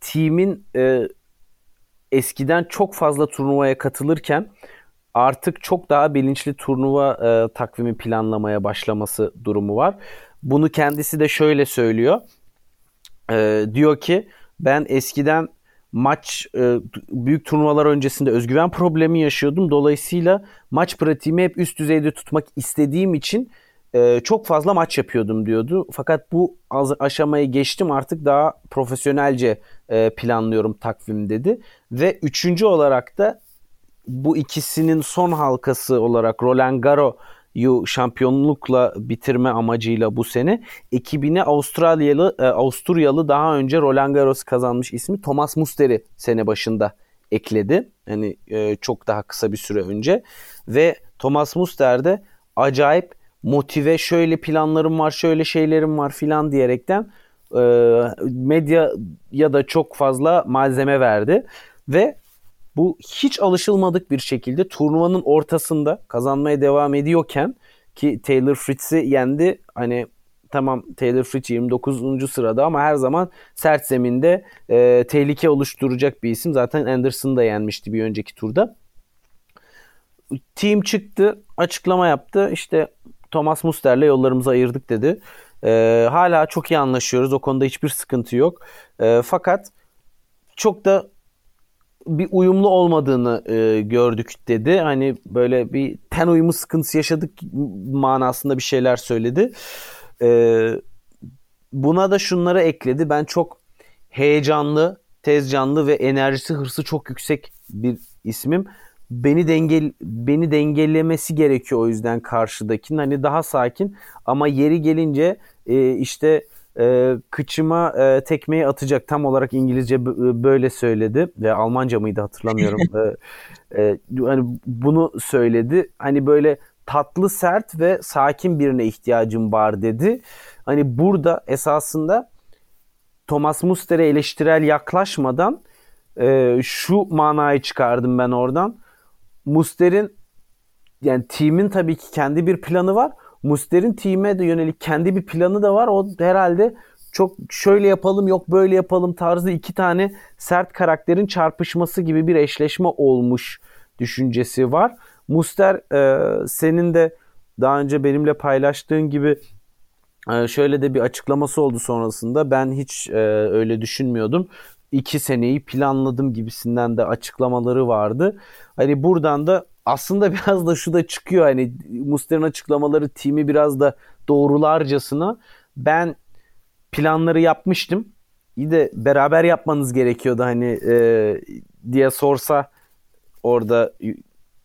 Team'in e, eskiden çok fazla turnuvaya katılırken artık çok daha bilinçli turnuva e, takvimi planlamaya başlaması durumu var. Bunu kendisi de şöyle söylüyor. E, diyor ki ben eskiden maç e, büyük turnuvalar öncesinde özgüven problemi yaşıyordum. Dolayısıyla maç pratiğimi hep üst düzeyde tutmak istediğim için e, çok fazla maç yapıyordum diyordu. Fakat bu aşamayı geçtim artık daha profesyonelce e, planlıyorum takvim dedi. Ve üçüncü olarak da bu ikisinin son halkası olarak Roland Garros'u şampiyonlukla bitirme amacıyla bu sene ekibine Avustralyalı e, Avusturyalı daha önce Roland Garros kazanmış ismi Thomas Muster'i sene başında ekledi. Hani e, çok daha kısa bir süre önce ve Thomas Muster de acayip motive şöyle planlarım var şöyle şeylerim var filan diyerekten e, medya ya da çok fazla malzeme verdi ve bu hiç alışılmadık bir şekilde turnuvanın ortasında kazanmaya devam ediyorken ki Taylor Fritz'i yendi. Hani tamam Taylor Fritz 29. sırada ama her zaman sert zeminde e, tehlike oluşturacak bir isim. Zaten Anderson da yenmişti bir önceki turda. Team çıktı, açıklama yaptı. İşte Thomas Muster'le yollarımızı ayırdık dedi. E, hala çok iyi anlaşıyoruz. O konuda hiçbir sıkıntı yok. E, fakat çok da bir uyumlu olmadığını e, gördük dedi. Hani böyle bir ten uyumu sıkıntısı yaşadık manasında bir şeyler söyledi. E, buna da şunları ekledi. Ben çok heyecanlı, tez canlı ve enerjisi, hırsı çok yüksek bir ismim. Beni dengel beni dengelemesi gerekiyor o yüzden karşıdakinin. Hani daha sakin ama yeri gelince e, işte e, kıçıma e, tekmeyi atacak. Tam olarak İngilizce böyle söyledi ve Almanca mıydı hatırlamıyorum. e, e, hani bunu söyledi. Hani böyle tatlı, sert ve sakin birine ihtiyacım var dedi. Hani burada esasında Thomas Muster'e eleştirel yaklaşmadan e, şu manayı çıkardım ben oradan. Muster'in yani team'in tabii ki kendi bir planı var. Muster'in team'e de yönelik kendi bir planı da var. O herhalde çok şöyle yapalım yok böyle yapalım tarzı iki tane sert karakterin çarpışması gibi bir eşleşme olmuş düşüncesi var. Muster e, senin de daha önce benimle paylaştığın gibi e, şöyle de bir açıklaması oldu sonrasında. Ben hiç e, öyle düşünmüyordum. İki seneyi planladım gibisinden de açıklamaları vardı. Hani buradan da aslında biraz da şu da çıkıyor hani Muster'in açıklamaları timi biraz da doğrularcasına ben planları yapmıştım. İyi de beraber yapmanız gerekiyordu hani e, diye sorsa orada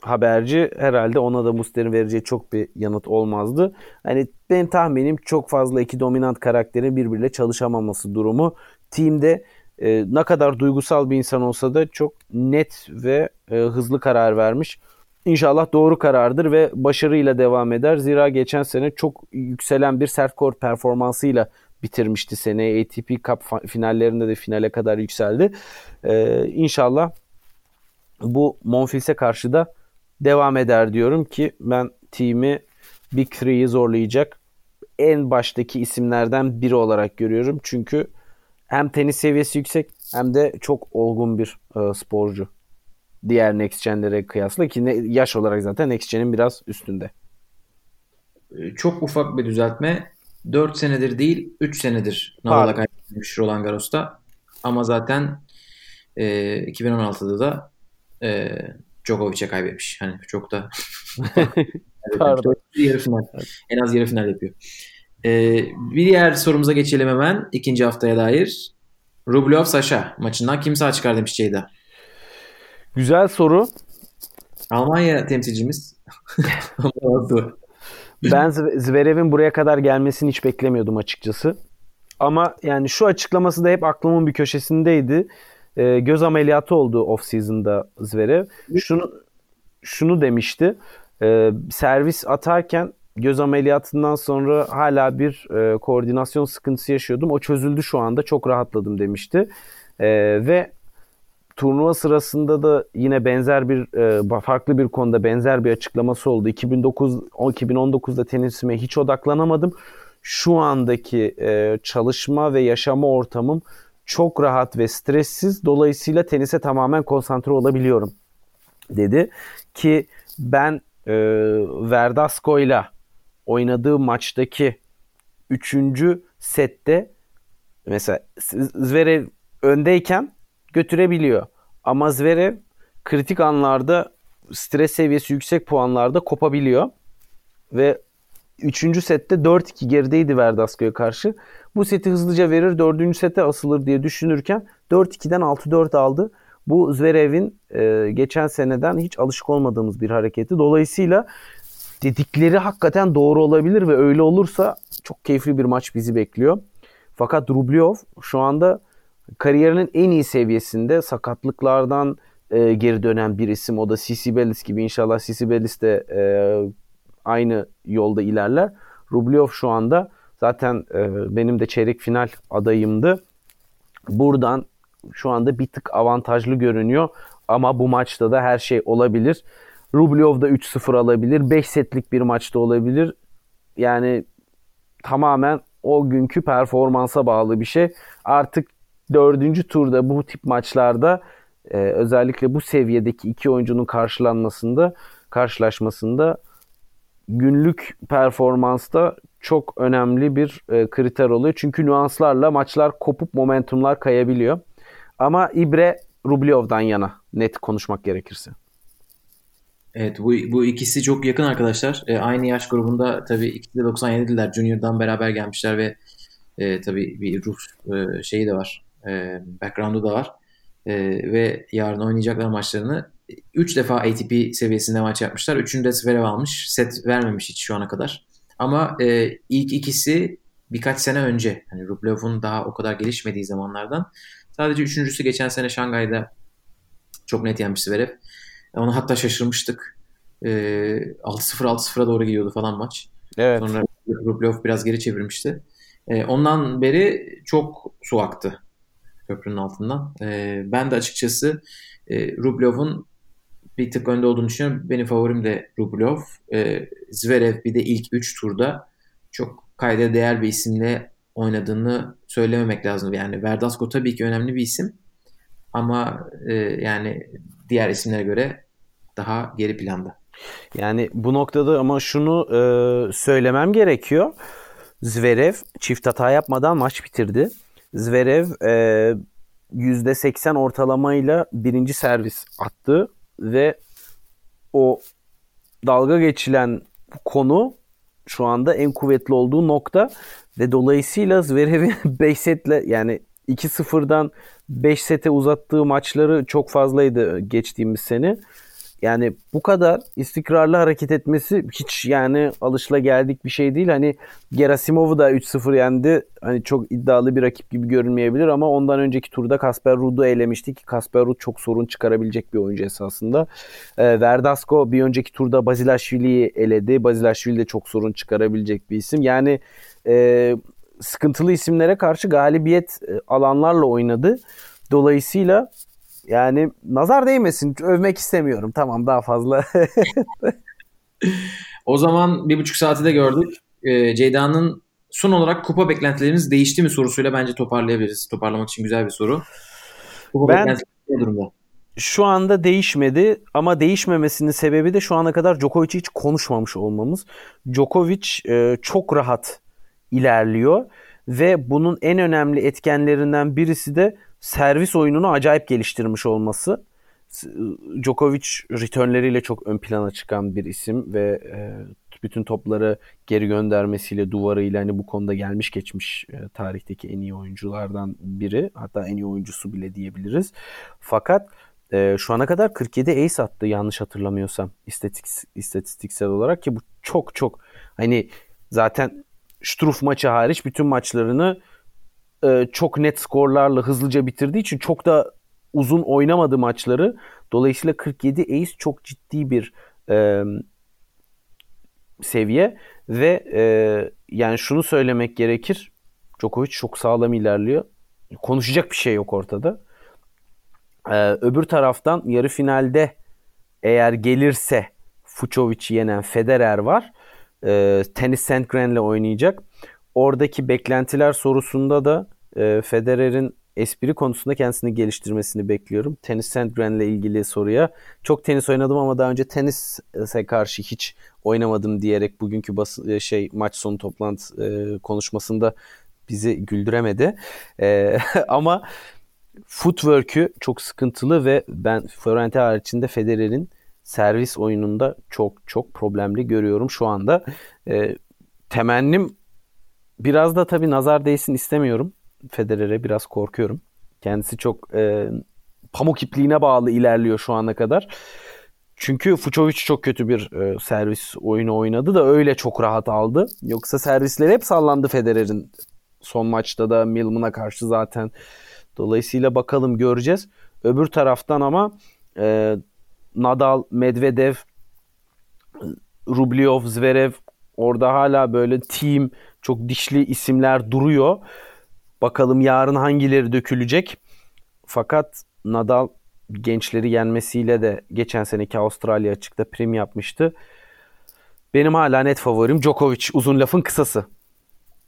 haberci herhalde ona da Muster'in vereceği çok bir yanıt olmazdı. Hani benim tahminim çok fazla iki dominant karakterin birbiriyle çalışamaması durumu. Team'de e, ne kadar duygusal bir insan olsa da çok net ve e, hızlı karar vermiş. İnşallah doğru karardır ve başarıyla devam eder. Zira geçen sene çok yükselen bir sert kor performansıyla bitirmişti sene. ATP Cup finallerinde de finale kadar yükseldi. Ee, inşallah bu Monfils'e karşı da devam eder diyorum ki ben team'i Big Three'yi zorlayacak en baştaki isimlerden biri olarak görüyorum. Çünkü hem tenis seviyesi yüksek hem de çok olgun bir e, sporcu diğer Next Gen'lere kıyasla ki ne, yaş olarak zaten Next Gen'in biraz üstünde. Ee, çok ufak bir düzeltme. 4 senedir değil 3 senedir Nadal'a kaybetmiş Roland Garros'ta. Ama zaten e, 2016'da da e, Djokovic'e kaybetmiş. Hani çok da Pardon. yarı final. En az yarı final yapıyor. Ee, bir diğer sorumuza geçelim hemen. ikinci haftaya dair. Rublev Sasha maçından kim sağ çıkar demiş Ceyda. Güzel soru. Almanya temsilcimiz. ben Zverev'in buraya kadar gelmesini hiç beklemiyordum açıkçası. Ama yani şu açıklaması da hep aklımın bir köşesindeydi. E, göz ameliyatı oldu off season'da Zverev. Şunu şunu demişti. E, servis atarken göz ameliyatından sonra hala bir e, koordinasyon sıkıntısı yaşıyordum. O çözüldü şu anda. Çok rahatladım demişti. E, ve turnuva sırasında da yine benzer bir e, farklı bir konuda benzer bir açıklaması oldu. 2009 2019'da tenisime hiç odaklanamadım. Şu andaki e, çalışma ve yaşama ortamım çok rahat ve stressiz. Dolayısıyla tenise tamamen konsantre olabiliyorum dedi ki ben e, Verdasco ile oynadığı maçtaki 3. sette mesela Zverev öndeyken götürebiliyor. Ama Zverev kritik anlarda stres seviyesi yüksek puanlarda kopabiliyor. Ve 3. sette 4-2 gerideydi Verdasco'ya karşı. Bu seti hızlıca verir 4. sete asılır diye düşünürken 4-2'den 6-4 aldı. Bu Zverev'in e, geçen seneden hiç alışık olmadığımız bir hareketi. Dolayısıyla dedikleri hakikaten doğru olabilir ve öyle olursa çok keyifli bir maç bizi bekliyor. Fakat Rublev şu anda kariyerinin en iyi seviyesinde sakatlıklardan e, geri dönen bir isim. O da Sisi Bellis gibi inşallah Sisi Bellis de e, aynı yolda ilerler. Rublev şu anda zaten e, benim de çeyrek final adayımdı. Buradan şu anda bir tık avantajlı görünüyor ama bu maçta da her şey olabilir. Rublev da 3-0 alabilir. 5 setlik bir maçta olabilir. Yani tamamen o günkü performansa bağlı bir şey. Artık dördüncü turda bu tip maçlarda e, özellikle bu seviyedeki iki oyuncunun karşılanmasında karşılaşmasında günlük performansta çok önemli bir e, kriter oluyor. Çünkü nüanslarla maçlar kopup momentumlar kayabiliyor. Ama İbre Rublyov'dan yana net konuşmak gerekirse. Evet bu, bu ikisi çok yakın arkadaşlar. E, aynı yaş grubunda tabii ikisi de 97'liler. Junior'dan beraber gelmişler ve e, tabii bir Rus e, şeyi de var. E, background'u da var. E, ve yarın oynayacaklar maçlarını 3 defa ATP seviyesinde maç yapmışlar. Üçünü de Zverev almış. Set vermemiş hiç şu ana kadar. Ama e, ilk ikisi birkaç sene önce. Hani Rublev'un daha o kadar gelişmediği zamanlardan. Sadece üçüncüsü geçen sene Şangay'da çok net yenmiş Zverev. Onu hatta şaşırmıştık. E, 6-0 6-0'a doğru gidiyordu falan maç. Evet. Sonra Rublev biraz geri çevirmişti. E, ondan beri çok su aktı köprünün altından. E, ben de açıkçası e, Rublev'un bir tık önde olduğunu düşünüyorum. Benim favorim de Rublev. E, Zverev bir de ilk 3 turda çok kayda değer bir isimle oynadığını söylememek lazım. Yani Verdasco tabii ki önemli bir isim. Ama e, yani diğer isimlere göre daha geri planda. Yani bu noktada ama şunu e, söylemem gerekiyor. Zverev çift hata yapmadan maç bitirdi. Zverev e, %80 ortalamayla birinci servis attı ve o dalga geçilen konu şu anda en kuvvetli olduğu nokta ve dolayısıyla Zverev'in 5 setle yani 2-0'dan 5 sete uzattığı maçları çok fazlaydı geçtiğimiz sene. Yani bu kadar istikrarlı hareket etmesi hiç yani alışla geldik bir şey değil. Hani Gerasimov'u da 3-0 yendi. Hani çok iddialı bir rakip gibi görünmeyebilir ama ondan önceki turda Kasper Ruud'u elemişti ki Kasper Ruud çok sorun çıkarabilecek bir oyuncu esasında. E, Verdasco bir önceki turda Bazilashvili'yi eledi. Bazilashvili de çok sorun çıkarabilecek bir isim. Yani e, sıkıntılı isimlere karşı galibiyet e, alanlarla oynadı. Dolayısıyla yani nazar değmesin. Övmek istemiyorum. Tamam daha fazla. o zaman bir buçuk saati de gördük. Ee, Ceyda'nın son olarak kupa beklentileriniz değişti mi sorusuyla bence toparlayabiliriz. Toparlamak için güzel bir soru. Kupa ben durumda? Şu anda değişmedi ama değişmemesinin sebebi de şu ana kadar Djokovic'i hiç konuşmamış olmamız. Djokovic e, çok rahat ilerliyor ve bunun en önemli etkenlerinden birisi de servis oyununu acayip geliştirmiş olması. Djokovic returnleriyle çok ön plana çıkan bir isim ve e, bütün topları geri göndermesiyle duvarıyla hani bu konuda gelmiş geçmiş e, tarihteki en iyi oyunculardan biri hatta en iyi oyuncusu bile diyebiliriz. Fakat e, şu ana kadar 47 ace attı yanlış hatırlamıyorsam istatistik, istatistiksel olarak ki bu çok çok hani zaten Struff maçı hariç bütün maçlarını e, çok net skorlarla hızlıca bitirdiği için çok da uzun oynamadı maçları. Dolayısıyla 47 ace çok ciddi bir e, seviye ve e, yani şunu söylemek gerekir. Djokovic çok sağlam ilerliyor. Konuşacak bir şey yok ortada. Ee, öbür taraftan yarı finalde eğer gelirse Fucovic'i yenen Federer var. Ee, Tennis Sandgren'le oynayacak. Oradaki beklentiler sorusunda da e, Federer'in espri konusunda kendisini geliştirmesini bekliyorum. Tenis Sandgren'le ilgili soruya. Çok tenis oynadım ama daha önce tenise karşı hiç oynamadım diyerek bugünkü bas e, şey maç sonu toplantı e, konuşmasında bizi güldüremedi. E, ama footwork'ü çok sıkıntılı ve ben Florente haricinde Federer'in servis oyununda çok çok problemli görüyorum şu anda. E, temennim biraz da tabii nazar değsin istemiyorum. Federer'e biraz korkuyorum. Kendisi çok e, pamuk ipliğine bağlı ilerliyor şu ana kadar. Çünkü Fucovic çok kötü bir e, servis oyunu oynadı da öyle çok rahat aldı. Yoksa servisleri hep sallandı Federer'in. Son maçta da Milman'a karşı zaten. Dolayısıyla bakalım göreceğiz. Öbür taraftan ama e, Nadal, Medvedev, Rublev, Zverev orada hala böyle team çok dişli isimler duruyor. Bakalım yarın hangileri dökülecek. Fakat Nadal gençleri yenmesiyle de geçen seneki Avustralya açıkta prim yapmıştı. Benim hala net favorim Djokovic. Uzun lafın kısası.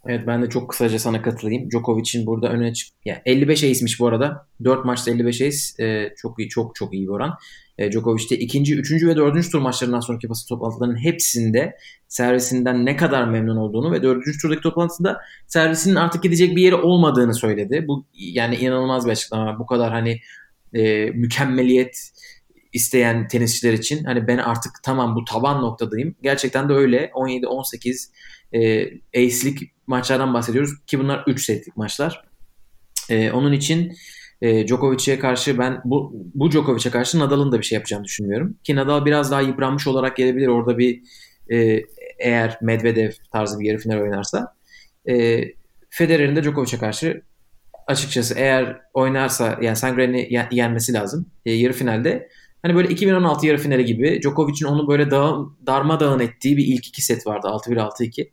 Evet ben de çok kısaca sana katılayım. Djokovic'in burada öne çık yani 55 ace'miş bu arada. 4 maçta 55 ace e, çok iyi çok çok iyi bir oran. E, Djokovic de ikinci, üçüncü ve dördüncü tur maçlarından sonraki basın toplantılarının hepsinde servisinden ne kadar memnun olduğunu ve dördüncü turdaki toplantısında servisinin artık gidecek bir yeri olmadığını söyledi. Bu yani inanılmaz bir açıklama. Bu kadar hani e, mükemmeliyet isteyen tenisçiler için hani ben artık tamam bu taban noktadayım. Gerçekten de öyle. 17-18 e, ace'lik maçlardan bahsediyoruz ki bunlar 3 setlik maçlar. E, onun için e, Djokovic'e karşı ben bu, bu Djokovic'e karşı Nadal'ın da bir şey yapacağını düşünmüyorum. Ki Nadal biraz daha yıpranmış olarak gelebilir. Orada bir e, eğer Medvedev tarzı bir yarı final oynarsa e, Federer'in de Djokovic'e karşı açıkçası eğer oynarsa yani Sangren'i yenmesi lazım e, yarı finalde. Hani böyle 2016 yarı finali gibi Djokovic'in onu böyle dağ, darmadağın ettiği bir ilk iki set vardı. 6-1 6-2.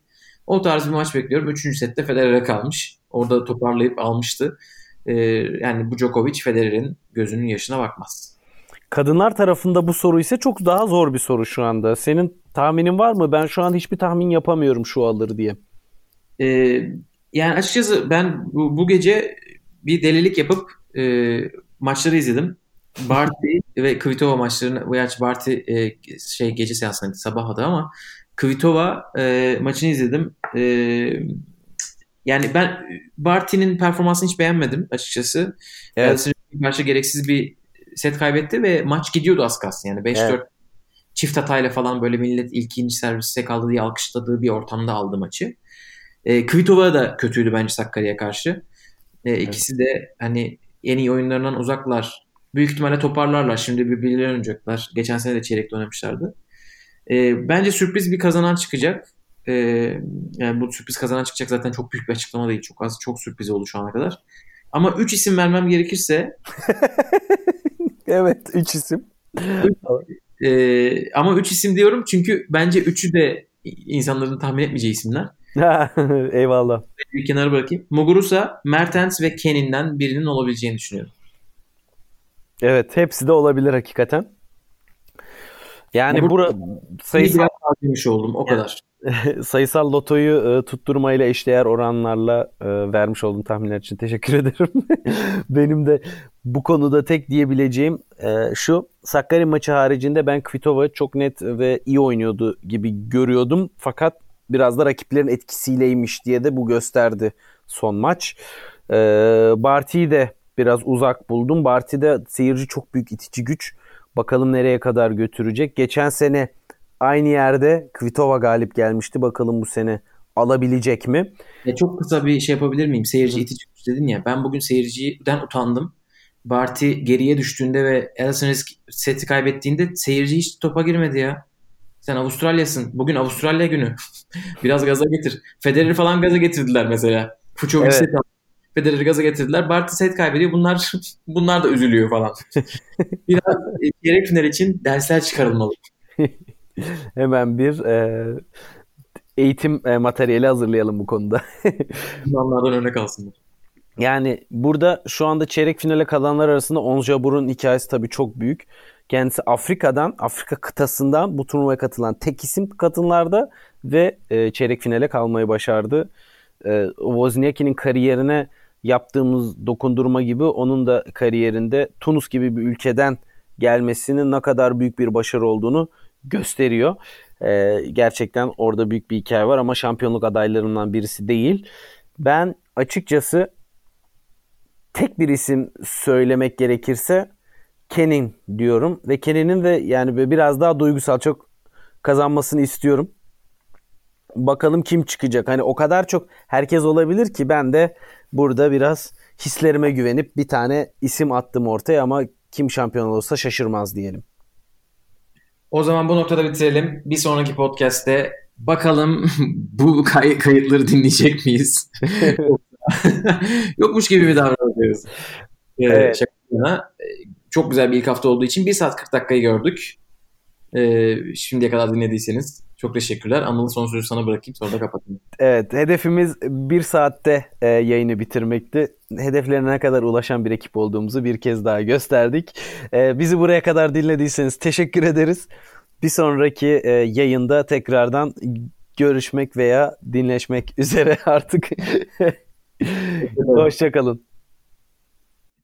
O tarz bir maç bekliyorum. Üçüncü sette Federer'e kalmış. Orada toparlayıp almıştı. Ee, yani bu Djokovic Federer'in gözünün yaşına bakmaz. Kadınlar tarafında bu soru ise çok daha zor bir soru şu anda. Senin tahminin var mı? Ben şu an hiçbir tahmin yapamıyorum şu alır diye. Ee, yani açıkçası ben bu, bu gece bir delilik yapıp e, maçları izledim. Barty ve Kvitova maçlarını, yaş Barty e, şey gece seansındaydı sabah adı ama Kvitova e, maçını izledim. E, yani ben Barty'nin performansını hiç beğenmedim açıkçası. Evet. karşı gereksiz bir set kaybetti ve maç gidiyordu az kalsın. Yani 5-4 evet. çift hatayla falan böyle millet ilk ikinci servise kaldı diye alkışladığı bir ortamda aldı maçı. E, Kvitova da kötüydü bence Sakarya'ya karşı. E, evet. İkisi de hani en iyi oyunlarından uzaklar. Büyük ihtimalle toparlarlar. Şimdi birbirlerine oynayacaklar. Geçen sene de çeyrekte oynamışlardı. E, bence sürpriz bir kazanan çıkacak. E, yani bu sürpriz kazanan çıkacak zaten çok büyük bir açıklama değil. Çok az çok sürpriz oldu şu ana kadar. Ama 3 isim vermem gerekirse Evet 3 isim. e, ama 3 isim diyorum çünkü bence üçü de insanların tahmin etmeyeceği isimler. Eyvallah. Bir kenara bırakayım. Muguruza, Mertens ve Kenin'den birinin olabileceğini düşünüyorum. Evet hepsi de olabilir hakikaten. Yani bura sayısal harcamış oldum o kadar. sayısal lotoyu e, tutturmayla eşdeğer oranlarla e, vermiş olduğum tahminler için teşekkür ederim. Benim de bu konuda tek diyebileceğim e, şu. Sakkari maçı haricinde ben Kvitova çok net ve iyi oynuyordu gibi görüyordum. Fakat biraz da rakiplerin etkisiyleymiş diye de bu gösterdi son maç. E, Barty'yi de biraz uzak buldum. Barty'de seyirci çok büyük itici güç. Bakalım nereye kadar götürecek. Geçen sene aynı yerde Kvitova galip gelmişti. Bakalım bu sene alabilecek mi? Ya çok kısa bir şey yapabilir miyim? Seyirci itici güç dedin ya. Ben bugün seyirciden utandım. Barty geriye düştüğünde ve Alison Risk seti kaybettiğinde seyirci hiç topa girmedi ya. Sen Avustralya'sın. Bugün Avustralya günü. Biraz gaza getir. Federer'i falan gaza getirdiler mesela. Fuçovic evet. set Federer'i gaza getirdiler. Barty set kaybediyor. Bunlar bunlar da üzülüyor falan. Biraz gerek final için dersler çıkarılmalı. Hemen bir e, eğitim e, materyali hazırlayalım bu konuda. Bunlardan örnek alsınlar. Yani burada şu anda çeyrek finale kalanlar arasında Onjabur'un hikayesi tabii çok büyük. Kendisi Afrika'dan, Afrika kıtasından bu turnuvaya katılan tek isim kadınlarda ve e, çeyrek finale kalmayı başardı. E, Wozniacki'nin kariyerine yaptığımız dokundurma gibi onun da kariyerinde Tunus gibi bir ülkeden gelmesinin ne kadar büyük bir başarı olduğunu gösteriyor. Ee, gerçekten orada büyük bir hikaye var ama şampiyonluk adaylarından birisi değil. Ben açıkçası tek bir isim söylemek gerekirse Kenin diyorum ve Kenin'in de yani biraz daha duygusal çok kazanmasını istiyorum. Bakalım kim çıkacak. Hani o kadar çok herkes olabilir ki ben de burada biraz hislerime güvenip bir tane isim attım ortaya ama kim şampiyon olursa şaşırmaz diyelim. O zaman bu noktada bitirelim. Bir sonraki podcast'te bakalım bu kay- kayıtları dinleyecek miyiz? Yokmuş gibi bir davranıyoruz. Ee, evet. Şaka çok güzel bir ilk hafta olduğu için 1 saat 40 dakikayı gördük. Ee, şimdiye kadar dinlediyseniz çok teşekkürler. Anıl'ın son sözü sana bırakayım sonra da kapatayım. Evet hedefimiz bir saatte e, yayını bitirmekti. Hedeflerine kadar ulaşan bir ekip olduğumuzu bir kez daha gösterdik. E, bizi buraya kadar dinlediyseniz teşekkür ederiz. Bir sonraki e, yayında tekrardan görüşmek veya dinleşmek üzere artık. Hoşçakalın.